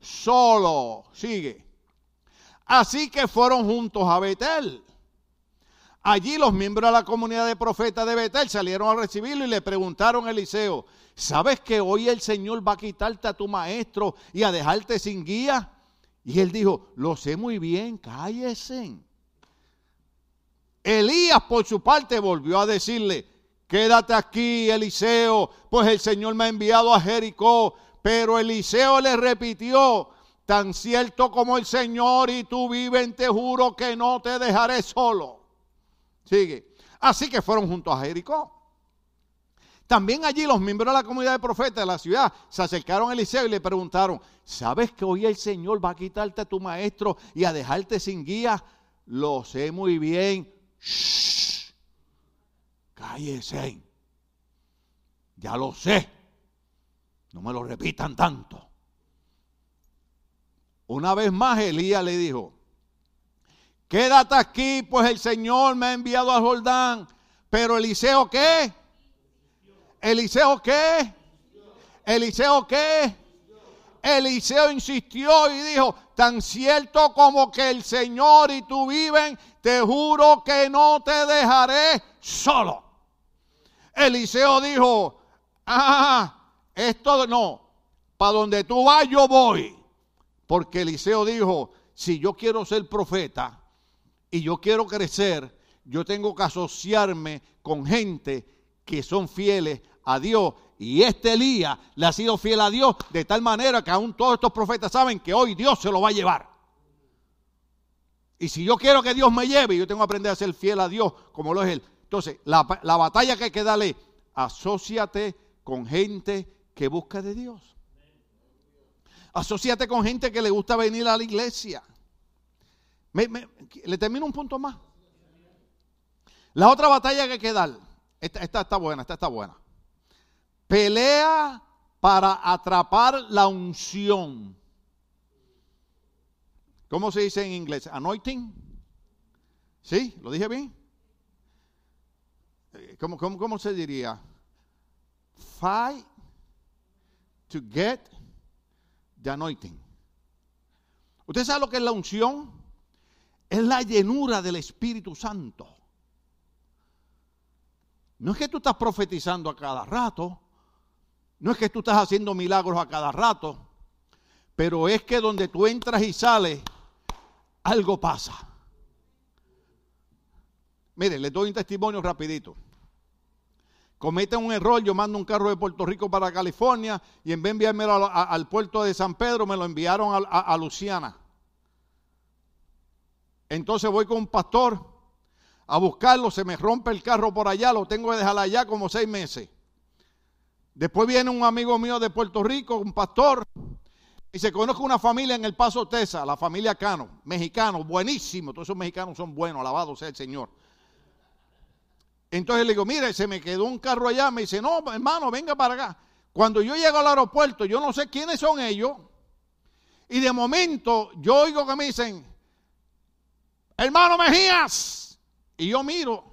solo. Sigue. Así que fueron juntos a Betel. Allí los miembros de la comunidad de profetas de Betel salieron a recibirlo y le preguntaron a Eliseo, ¿sabes que hoy el Señor va a quitarte a tu maestro y a dejarte sin guía? Y él dijo, lo sé muy bien, cállese. Elías por su parte volvió a decirle, quédate aquí, Eliseo, pues el Señor me ha enviado a Jericó. Pero Eliseo le repitió, tan cierto como el Señor y tú viven, te juro que no te dejaré solo. Sigue. Así que fueron juntos a Jericó. También allí los miembros de la comunidad de profetas de la ciudad se acercaron a Eliseo y le preguntaron, ¿sabes que hoy el Señor va a quitarte a tu maestro y a dejarte sin guía? Lo sé muy bien. Shh, cállese. Ya lo sé. No me lo repitan tanto. Una vez más Elías le dijo, quédate aquí, pues el Señor me ha enviado a Jordán. Pero Eliseo, ¿qué? Eliseo, ¿qué? Eliseo, ¿qué? Eliseo insistió y dijo, tan cierto como que el Señor y tú viven, te juro que no te dejaré solo. Eliseo dijo, ah, esto no, para donde tú vas yo voy. Porque Eliseo dijo, si yo quiero ser profeta y yo quiero crecer, yo tengo que asociarme con gente que son fieles a Dios. Y este Elías le ha sido fiel a Dios de tal manera que aún todos estos profetas saben que hoy Dios se lo va a llevar. Y si yo quiero que Dios me lleve, yo tengo que aprender a ser fiel a Dios como lo es Él. Entonces, la, la batalla que hay que darle, asóciate con gente que busca de Dios. Asociate con gente que le gusta venir a la iglesia. le termino un punto más. La otra batalla que hay que dar, esta, esta está buena, esta está buena. Pelea para atrapar la unción. ¿Cómo se dice en inglés? Anointing. ¿Sí? ¿Lo dije bien? Eh, ¿Cómo, cómo, cómo se diría? Fight to get the anointing. ¿Usted sabe lo que es la unción? Es la llenura del Espíritu Santo. No es que tú estás profetizando a cada rato, no es que tú estás haciendo milagros a cada rato, pero es que donde tú entras y sales, algo pasa. Mire, les doy un testimonio rapidito cometen un error, yo mando un carro de Puerto Rico para California y en vez de enviármelo al puerto de San Pedro, me lo enviaron a, Luciana. Entonces voy con un pastor a buscarlo, se me rompe el carro por allá, lo tengo que dejar allá como seis meses. Después viene un amigo mío de Puerto Rico, un pastor, y se conoce una familia en El Paso, Texas, la familia Cano, mexicano, buenísimo, todos esos mexicanos son buenos, alabado sea el Señor. Entonces le digo, mire, se me quedó un carro allá. Me dice, no, hermano, venga para acá. Cuando yo llego al aeropuerto, yo no sé quiénes son ellos. Y de momento yo oigo que me dicen, hermano Mejías. Y yo miro.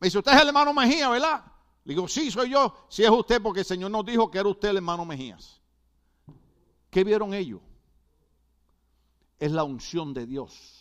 Me dice, usted es el hermano Mejías, ¿verdad? Le digo, sí, soy yo. Si es usted, porque el Señor nos dijo que era usted el hermano Mejías. ¿Qué vieron ellos? Es la unción de Dios.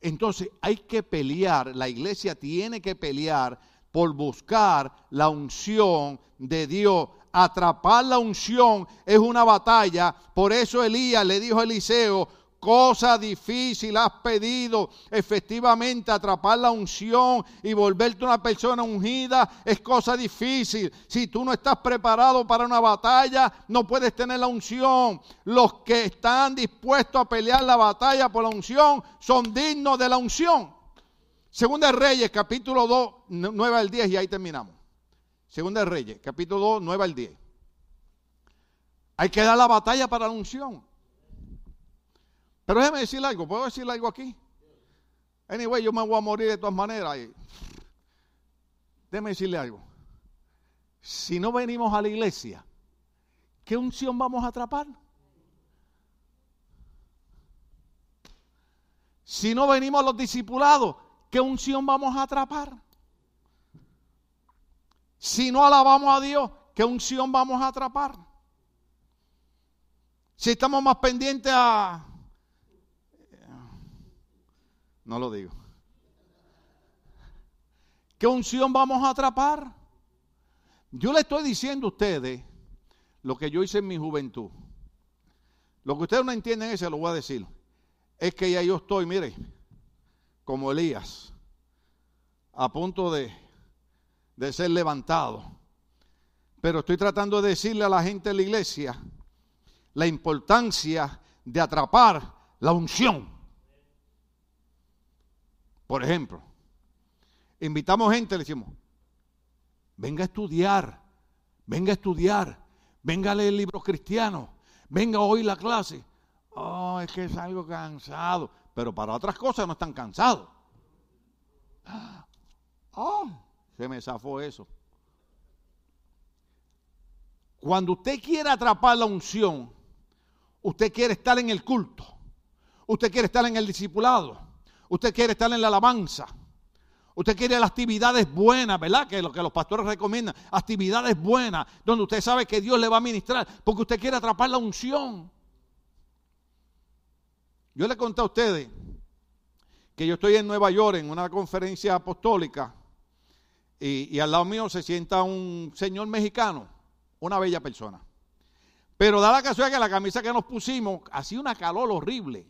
Entonces hay que pelear, la iglesia tiene que pelear por buscar la unción de Dios. Atrapar la unción es una batalla. Por eso Elías le dijo a Eliseo, cosa difícil has pedido. Efectivamente, atrapar la unción y volverte una persona ungida es cosa difícil. Si tú no estás preparado para una batalla, no puedes tener la unción. Los que están dispuestos a pelear la batalla por la unción son dignos de la unción. Segunda de Reyes, capítulo 2, 9 al 10, y ahí terminamos. Segunda Reyes, capítulo 2, 9 al 10. Hay que dar la batalla para la unción. Pero déjeme decirle algo, ¿puedo decirle algo aquí? Anyway, yo me voy a morir de todas maneras. Déjeme decirle algo. Si no venimos a la iglesia, ¿qué unción vamos a atrapar? Si no venimos a los discipulados, ¿qué unción vamos a atrapar? Si no alabamos a Dios, ¿qué unción vamos a atrapar? Si estamos más pendientes a no lo digo. ¿Qué unción vamos a atrapar? Yo le estoy diciendo a ustedes lo que yo hice en mi juventud. Lo que ustedes no entienden es, se lo voy a decir. Es que ya yo estoy, mire, como Elías, a punto de, de ser levantado. Pero estoy tratando de decirle a la gente de la iglesia la importancia de atrapar la unción. Por ejemplo, invitamos gente, le decimos, venga a estudiar, venga a estudiar, venga a leer libros cristianos, venga a oír la clase. Oh, es que es algo cansado, pero para otras cosas no están cansados. Oh, se me zafó eso. Cuando usted quiere atrapar la unción, usted quiere estar en el culto, usted quiere estar en el discipulado, usted quiere estar en la alabanza, Usted quiere las actividades buenas, ¿verdad? Que lo que los pastores recomiendan. Actividades buenas, donde usted sabe que Dios le va a ministrar, porque usted quiere atrapar la unción. Yo le conté a ustedes que yo estoy en Nueva York en una conferencia apostólica y, y al lado mío se sienta un señor mexicano, una bella persona. Pero da la casualidad que la camisa que nos pusimos hacía una calor horrible.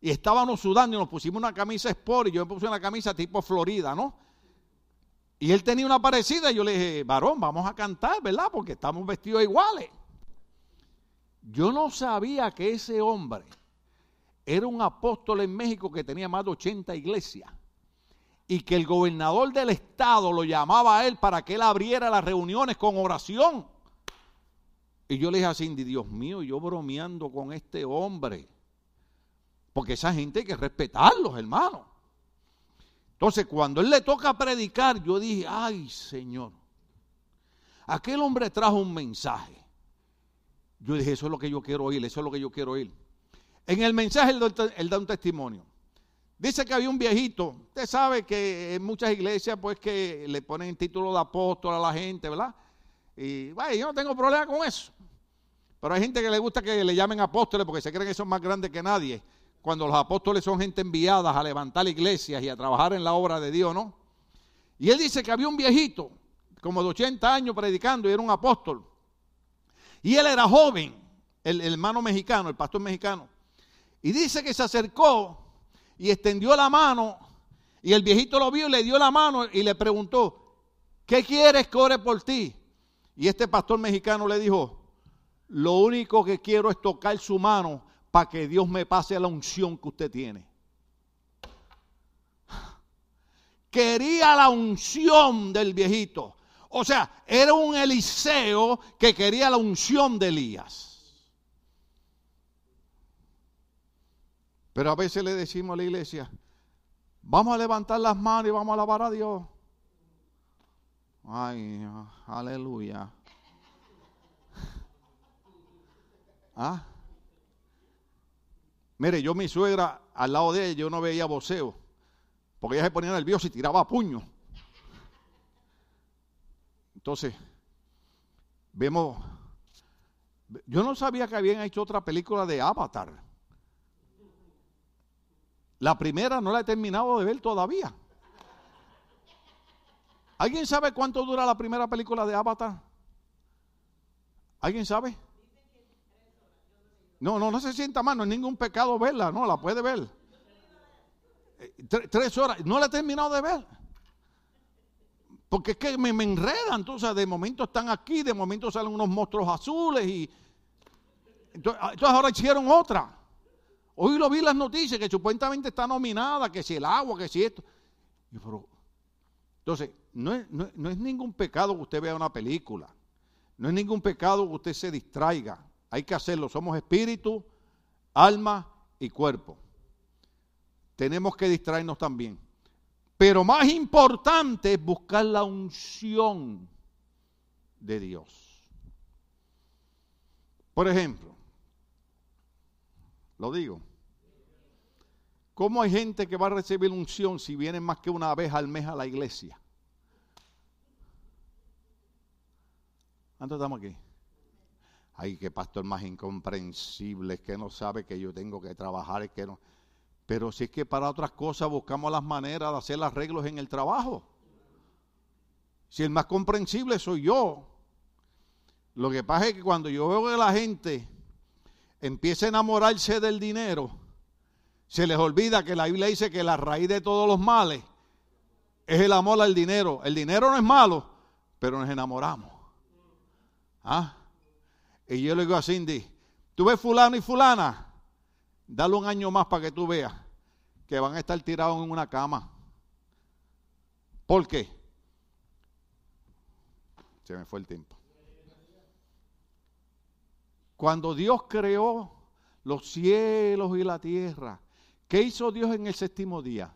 Y estábamos sudando y nos pusimos una camisa sport y yo me puse una camisa tipo Florida, ¿no? Y él tenía una parecida y yo le dije, varón, vamos a cantar, ¿verdad? Porque estamos vestidos iguales. Yo no sabía que ese hombre era un apóstol en México que tenía más de 80 iglesias y que el gobernador del estado lo llamaba a él para que él abriera las reuniones con oración. Y yo le dije a Cindy, Dios mío, yo bromeando con este hombre. Porque esa gente hay que respetarlos, hermano. Entonces, cuando él le toca predicar, yo dije, ay, Señor, aquel hombre trajo un mensaje. Yo dije, eso es lo que yo quiero oír, eso es lo que yo quiero oír. En el mensaje él, da un testimonio. Dice que había un viejito. Usted sabe que en muchas iglesias, pues que le ponen título de apóstol a la gente, ¿verdad? Y vaya, yo no tengo problema con eso. Pero hay gente que le gusta que le llamen apóstoles porque se creen que son más grandes que nadie cuando los apóstoles son gente enviadas a levantar iglesias y a trabajar en la obra de Dios, ¿no? Y él dice que había un viejito, como de 80 años predicando, y era un apóstol. Y él era joven, el, el hermano mexicano, el pastor mexicano. Y dice que se acercó y extendió la mano, y el viejito lo vio y le dio la mano y le preguntó, ¿qué quieres que ore por ti? Y este pastor mexicano le dijo, lo único que quiero es tocar su mano para que Dios me pase la unción que usted tiene. Quería la unción del viejito. O sea, era un Eliseo que quería la unción de Elías. Pero a veces le decimos a la iglesia, vamos a levantar las manos y vamos a alabar a Dios. Ay, aleluya. ¿Ah? Mire, yo mi suegra, al lado de ella, yo no veía voceo, porque ella se ponía nerviosa y tiraba puño. Entonces, vemos, yo no sabía que habían hecho otra película de Avatar. La primera no la he terminado de ver todavía. ¿Alguien sabe cuánto dura la primera película de Avatar? ¿Alguien sabe? No, no, no se sienta mal, no es ningún pecado verla, no, la puede ver. Eh, tres, horas, no la he terminado de ver. Porque es que me, enredan, entonces de momento están aquí, de momento salen unos monstruos azules y... Entonces, ah, ahora hicieron otra. Hoy lo vi las noticias que supuestamente está nominada, que si el agua, que si esto. entonces, no es, no es ningún pecado que usted vea una película. No es ningún pecado que usted se distraiga. Hay que hacerlo. Somos espíritu, alma y cuerpo. Tenemos que distraernos también. Pero más importante es buscar la unción de Dios. Por ejemplo, lo digo, ¿cómo hay gente que va a recibir unción si viene más que una vez al mes a la iglesia? ¿Cuántos estamos aquí? Ay, qué pastor más incomprensible, que no sabe que yo tengo que trabajar, es que no. Pero si es que para otras cosas buscamos las maneras de hacer arreglos en el trabajo. Si el más comprensible soy yo. Lo que pasa es que cuando yo veo que la gente empieza a enamorarse del dinero, se les olvida que la Biblia dice que la raíz de todos los males es el amor al dinero. El dinero no es malo, pero nos enamoramos. ¿Ah? Y yo le digo a Cindy, ¿tú ves fulano y fulana? Dale un año más para que tú veas que van a estar tirados en una cama. ¿Por qué? Se me fue el tiempo. Cuando Dios creó los cielos y la tierra, ¿qué hizo Dios en el séptimo día?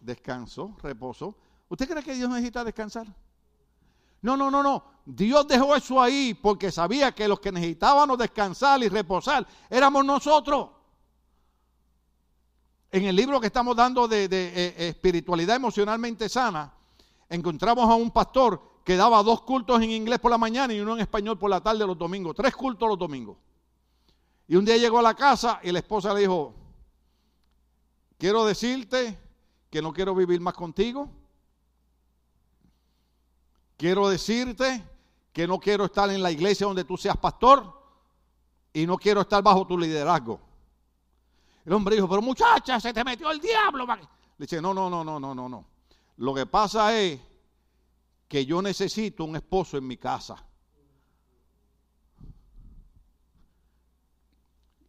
Descansó, reposó. ¿Usted cree que Dios necesita descansar? No, no, no, no. Dios dejó eso ahí porque sabía que los que necesitábamos descansar y reposar éramos nosotros. En el libro que estamos dando de, eh, espiritualidad emocionalmente sana, encontramos a un pastor que daba dos cultos en inglés por la mañana y uno en español por la tarde los domingos, tres cultos los domingos. Y un día llegó a la casa y la esposa le dijo, quiero decirte que no quiero vivir más contigo, Quiero decirte que no quiero estar en la iglesia donde tú seas pastor y no quiero estar bajo tu liderazgo. El hombre dijo, pero muchacha, se te metió el diablo. Le dice, no, no, no, no, no, no, no. Lo que pasa es que yo necesito un esposo en mi casa.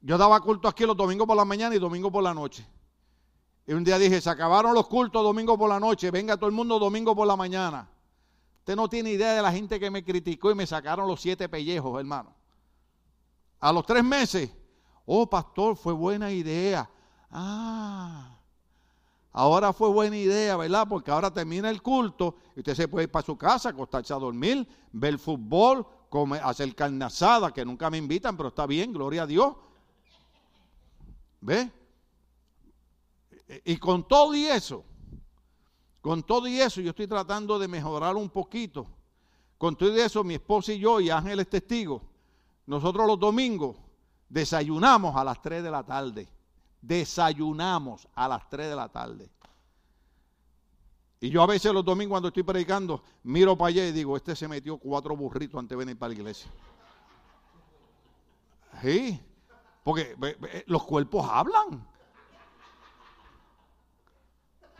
Yo daba culto aquí los domingos por la mañana y domingo por la noche. Y un día dije, se acabaron los cultos domingo por la noche, venga todo el mundo domingo por la mañana. Usted no tiene idea de la gente que me criticó y me sacaron los siete pellejos, hermano. A los tres meses, oh pastor, fue buena idea. Ah, ahora fue buena idea, ¿verdad? Porque ahora termina el culto y usted se puede ir para su casa, acostarse a dormir, ver fútbol, comer, hacer carne asada, que nunca me invitan, pero está bien, gloria a Dios. ¿Ve? Y con todo y eso, con todo y eso, yo estoy tratando de mejorar un poquito. Con todo y eso, mi esposa y yo, y Ángel es testigo, nosotros los domingos desayunamos a las 3 de la tarde. Desayunamos a las 3 de la tarde. Y yo a veces los domingos cuando estoy predicando, miro para allá y digo, este se metió cuatro burritos antes de venir para la iglesia. Sí, porque los cuerpos hablan.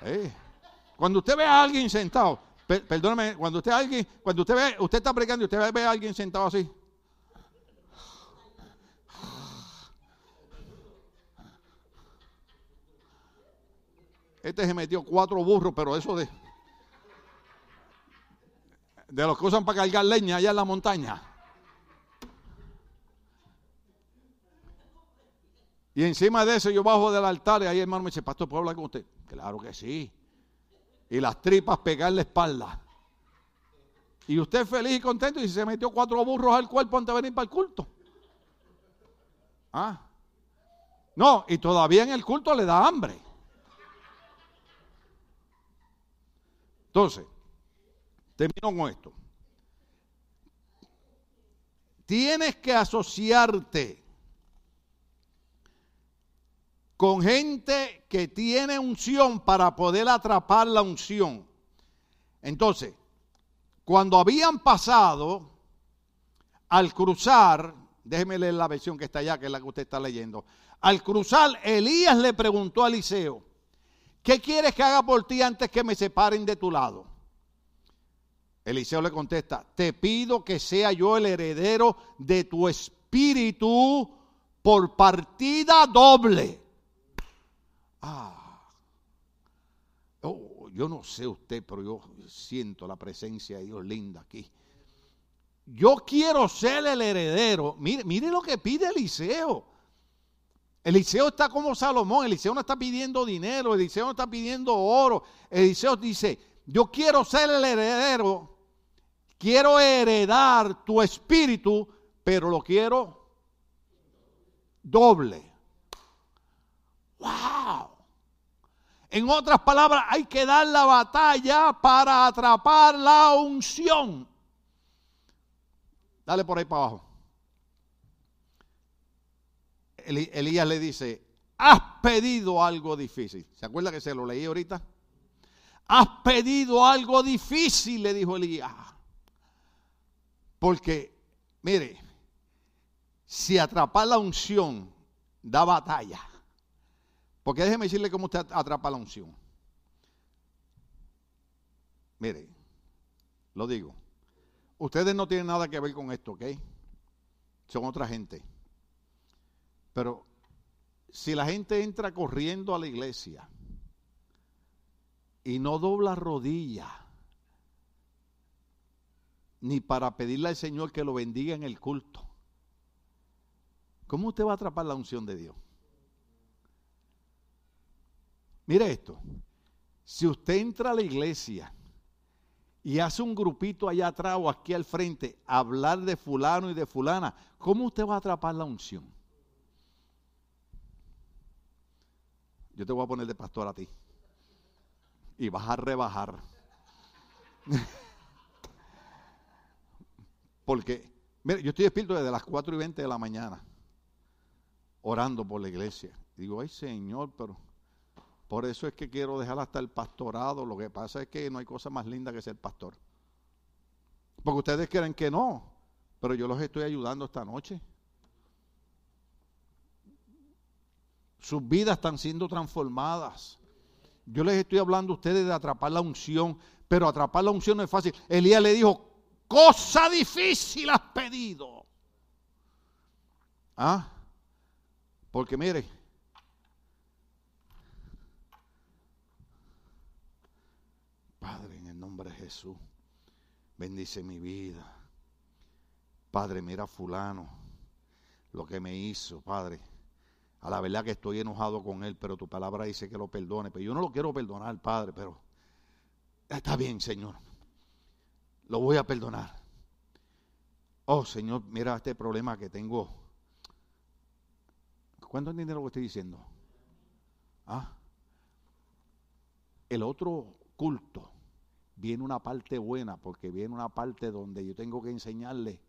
Sí. Cuando usted ve a alguien sentado, perdóname, cuando usted alguien, cuando usted ve, usted está predicando y usted ve a alguien sentado así. Este se metió cuatro burros, pero eso de de los que usan para cargar leña allá en la montaña. Y encima de eso yo bajo del altar y ahí hermano me dice, pastor, ¿puedo hablar con usted? Claro que sí y las tripas pegar la espalda. Y usted feliz y contento y se metió cuatro burros al cuerpo antes de venir para el culto. ¿Ah? No, y todavía en el culto le da hambre. Entonces, termino con esto. Tienes que asociarte con gente que tiene unción para poder atrapar la unción. Entonces, cuando habían pasado al cruzar, déjeme leer la versión que está allá, que es la que usted está leyendo. Al cruzar, Elías le preguntó a Eliseo, ¿qué quieres que haga por ti antes que me separen de tu lado? Eliseo le contesta, te pido que sea yo el heredero de tu espíritu por partida doble. Ah, oh, yo no sé usted, pero yo siento la presencia de Dios linda aquí. Yo quiero ser el heredero. Mire, mire lo que pide Eliseo. Eliseo está como Salomón. Eliseo no está pidiendo dinero. Eliseo no está pidiendo oro. Eliseo dice, yo quiero ser el heredero. Quiero heredar tu espíritu, pero lo quiero doble. ¡Wow! En otras palabras, hay que dar la batalla para atrapar la unción. Dale por ahí para abajo. Elías le dice, has pedido algo difícil. ¿Se acuerda que se lo leí ahorita? has pedido algo difícil, le dijo Elías. Porque, mire, si atrapar la unción da batalla, porque déjeme decirle cómo usted atrapa la unción. Mire, lo digo. Ustedes no tienen nada que ver con esto, ¿ok? Son otra gente. Pero si la gente entra corriendo a la iglesia y no dobla rodilla, ni para pedirle al Señor que lo bendiga en el culto, ¿cómo usted va a atrapar la unción de Dios? Mire esto, si usted entra a la iglesia y hace un grupito allá atrás o aquí al frente a hablar de fulano y de fulana, ¿cómo usted va a atrapar la unción? Yo te voy a poner de pastor a ti. Y vas a rebajar. Porque, mire, yo estoy espíritu desde las 4 y 20 de la mañana, orando por la iglesia. digo, ay Señor, pero por eso es que quiero dejar hasta el pastorado. Lo que pasa es que no hay cosa más linda que ser pastor. Porque ustedes creen que no, pero yo los estoy ayudando esta noche. Sus vidas están siendo transformadas. Yo les estoy hablando a ustedes de atrapar la unción, pero atrapar la unción no es fácil. Elías le dijo, cosa difícil has pedido. ¿Ah? Porque mire, Padre, en el nombre de Jesús, bendice mi vida. Padre, mira fulano, lo que me hizo, Padre. A la verdad que estoy enojado con él, pero tu palabra dice que lo perdone. Pero yo no lo quiero perdonar, Padre, pero está bien, Señor. Lo voy a perdonar. Oh, Señor, mira este problema que tengo. ¿Cuánto entiende lo que estoy diciendo? ¿Ah? El otro culto viene una parte buena, porque viene una parte donde yo tengo que enseñarle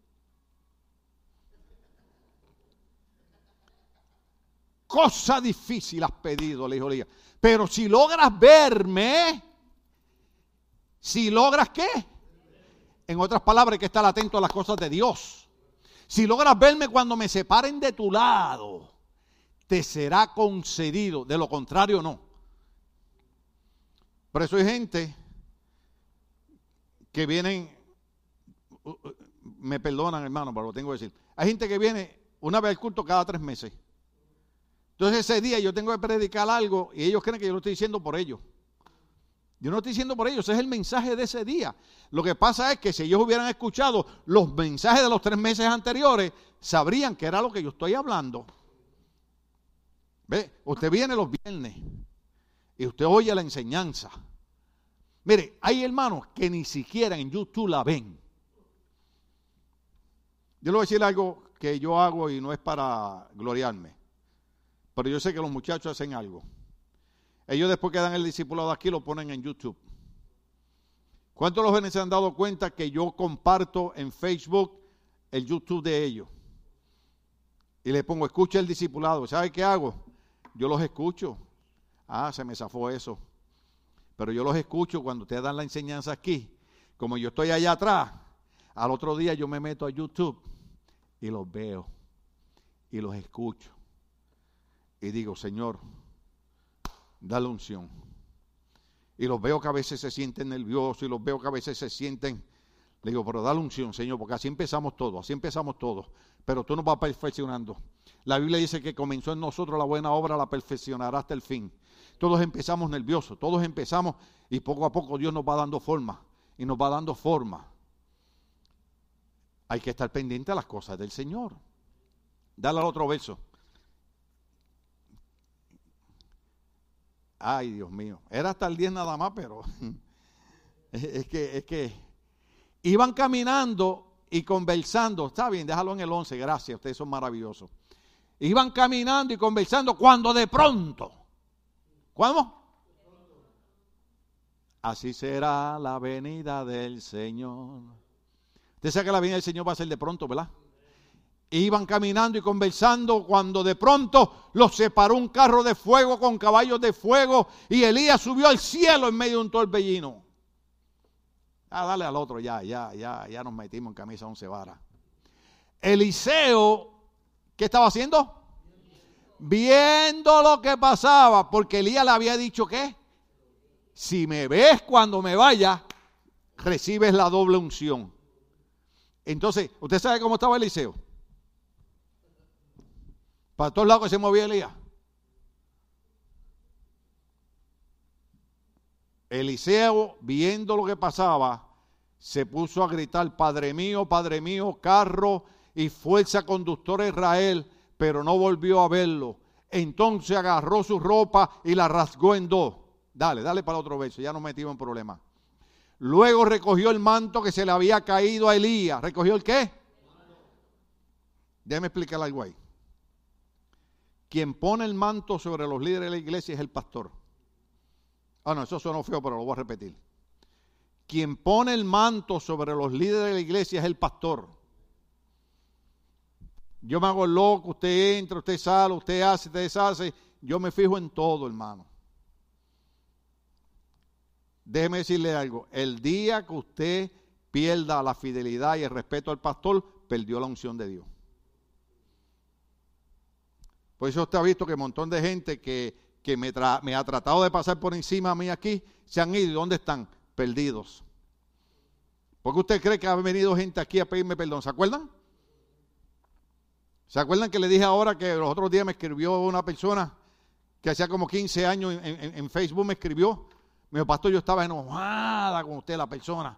cosa difícil has pedido, le dijo. Pero si logras verme, si logras qué? En otras palabras, hay que estar atento a las cosas de Dios. Si logras verme cuando me separen de tu lado, te será concedido. De lo contrario, no. Por eso hay gente que vienen, me perdonan hermano, pero lo tengo que decir. Hay gente que viene una vez al culto cada tres meses. Entonces ese día yo tengo que predicar algo y ellos creen que yo lo estoy diciendo por ellos. Yo no estoy diciendo por ellos, ese es el mensaje de ese día. Lo que pasa es que si ellos hubieran escuchado los mensajes de los tres meses anteriores, sabrían que era lo que yo estoy hablando. ¿Ve? Usted viene los viernes y usted oye la enseñanza. Mire, hay hermanos que ni siquiera en YouTube la ven. Yo le voy a decir algo que yo hago y no es para gloriarme. Pero yo sé que los muchachos hacen algo. Ellos después que dan el discipulado aquí lo ponen en YouTube. ¿Cuántos los jóvenes se han dado cuenta que yo comparto en Facebook el YouTube de ellos? Y le pongo, escucha el discipulado. ¿Sabe qué hago? Yo los escucho. Ah, se me zafó eso. Pero yo los escucho cuando ustedes dan la enseñanza aquí. Como yo estoy allá atrás, al otro día yo me meto a YouTube y los veo y los escucho y digo, Señor, dale unción. Y los veo que a veces se sienten nerviosos y los veo que a veces se sienten. Le digo, pero dale unción, Señor, porque así empezamos todos, así empezamos todos. Pero tú nos vas perfeccionando. La Biblia dice que comenzó en nosotros la buena obra, la perfeccionará hasta el fin. Todos empezamos nerviosos, todos empezamos y poco a poco Dios nos va dando forma y nos va dando forma. Hay que estar pendiente a las cosas del Señor. Dale al otro verso. Ay, Dios mío. Era hasta el 10 nada más, pero es que, es que iban caminando y conversando. Está bien, déjalo en el 11, gracias, ustedes son maravillosos. Iban caminando y conversando cuando de pronto, ¿cuándo? Así será la venida del Señor. Usted sabe que la venida del Señor va a ser de pronto, ¿verdad? Iban caminando y conversando cuando de pronto los separó un carro de fuego con caballos de fuego y Elías subió al cielo en medio de un torbellino. Ah, dale al otro, ya, ya, ya, ya nos metimos en camisa once varas. Eliseo, ¿qué estaba haciendo? Viendo lo que pasaba, porque Elías le había dicho que si me ves cuando me vaya, recibes la doble unción. Entonces, ¿usted sabe cómo estaba Eliseo? Para todos lados que se movía Elías. Eliseo, viendo lo que pasaba, se puso a gritar, Padre mío, Padre mío, carro y fuerza conductora Israel, pero no volvió a verlo. Entonces agarró su ropa y la rasgó en dos. Dale, dale para otro verso, ya nos metimos en problemas. Luego recogió el manto que se le había caído a Elías. ¿Recogió el qué? Déjeme explicar algo ahí. Quien pone el manto sobre los líderes de la iglesia es el pastor. Ah, no, eso suena feo, pero lo voy a repetir. Quien pone el manto sobre los líderes de la iglesia es el pastor. Yo me hago loco, usted entra, usted sale, usted hace, usted deshace. Yo me fijo en todo, hermano. Déjeme decirle algo. El día que usted pierda la fidelidad y el respeto al pastor, perdió la unción de Dios. Por eso usted ha visto que un montón de gente que, me, me, ha tratado de pasar por encima a mí aquí, se han ido. ¿Y dónde están? Perdidos. ¿Por qué usted cree que ha venido gente aquí a pedirme perdón? ¿Se acuerdan? ¿Se acuerdan que le dije ahora que los otros días me escribió una persona que hacía como 15 años en, Facebook me escribió? Me dijo, pastor, yo estaba enojada con usted, la persona.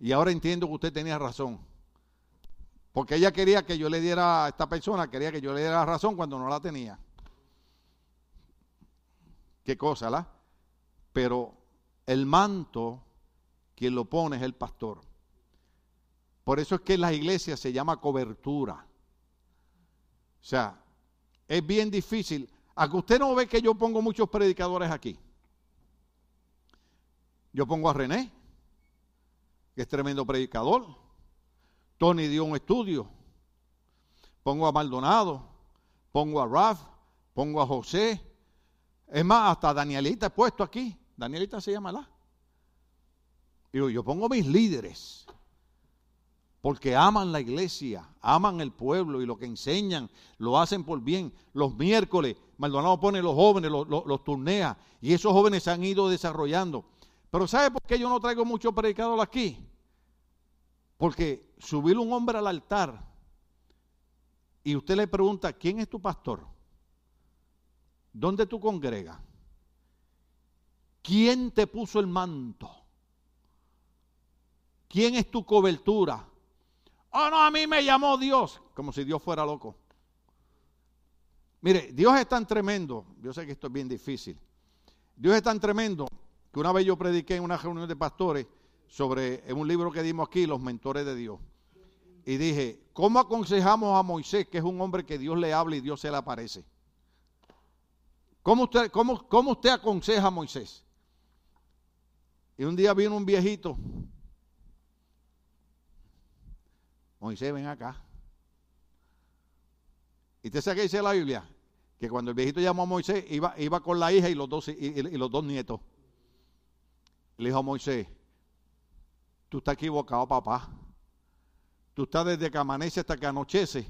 Y ahora entiendo que usted tenía razón. Porque ella quería que yo le diera a esta persona, quería que yo le diera razón cuando no la tenía. Qué cosa, ¿la? Pero el manto, quien lo pone es el pastor. Por eso es que en las iglesias se llama cobertura. O sea, es bien difícil. A usted no ve que yo pongo muchos predicadores aquí. Yo pongo a René, que es tremendo predicador. Tony dio un estudio. Pongo a Maldonado, pongo a Raf, pongo a José. Es más, hasta Danielita he puesto aquí. Danielita se llama la. Digo, yo pongo mis líderes. Porque aman la iglesia, aman el pueblo y lo que enseñan lo hacen por bien. Los miércoles, Maldonado pone los jóvenes, los, turnea y esos jóvenes se han ido desarrollando. Pero ¿sabe por qué yo no traigo mucho predicador aquí? Porque subir un hombre al altar y usted le pregunta, ¿quién es tu pastor? ¿Dónde tú congregas? ¿Quién te puso el manto? ¿Quién es tu cobertura? Oh, no, a mí me llamó Dios, como si Dios fuera loco. Mire, Dios es tan tremendo, yo sé que esto es bien difícil. Dios es tan tremendo que una vez yo prediqué en una reunión de pastores sobre en un libro que dimos aquí, Los Mentores de Dios. Y dije, ¿cómo aconsejamos a Moisés, que es un hombre que Dios le habla y Dios se le aparece? ¿Cómo usted, cómo, cómo usted aconseja a Moisés? Y un día vino un viejito. Moisés, ven acá. ¿Y usted sabe qué dice la Biblia? Que cuando el viejito llamó a Moisés, iba, iba con la hija y los dos, y los dos nietos. Le dijo a Moisés, tú estás equivocado, papá. Tú estás desde que amanece hasta que anochece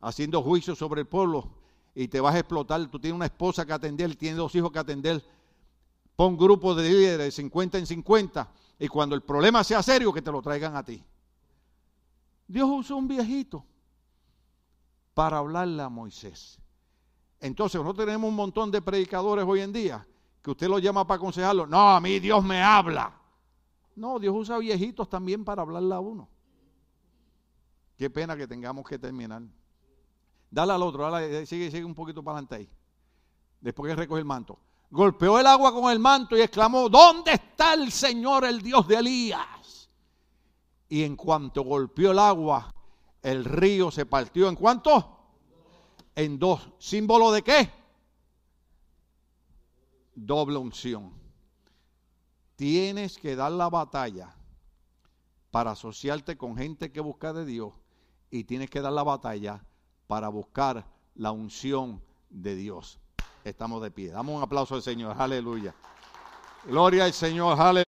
haciendo juicio sobre el pueblo y te vas a explotar. Tú tienes una esposa que atender, tienes dos hijos que atender. Pon grupos de líderes de 50 en 50 y cuando el problema sea serio, que te lo traigan a ti. Dios usó un viejito para hablarle a Moisés. Entonces, nosotros tenemos un montón de predicadores hoy en día que usted lo llama para aconsejarlo. No, a mí Dios me habla. No, Dios usa viejitos también para hablarle a uno. Qué pena que tengamos que terminar. Dale al otro, dale, sigue, sigue un poquito para adelante ahí. Después que recoge el manto. Golpeó el agua con el manto y exclamó, ¿dónde está el Señor, el Dios de Elías? Y en cuanto golpeó el agua, el río se partió. ¿En cuánto? En dos. ¿Símbolo de qué? doble unción. Tienes que dar la batalla para asociarte con gente que busca de Dios y tienes que dar la batalla para buscar la unción de Dios. Estamos de pie. Damos un aplauso al Señor. Aleluya. Gloria al Señor. Aleluya.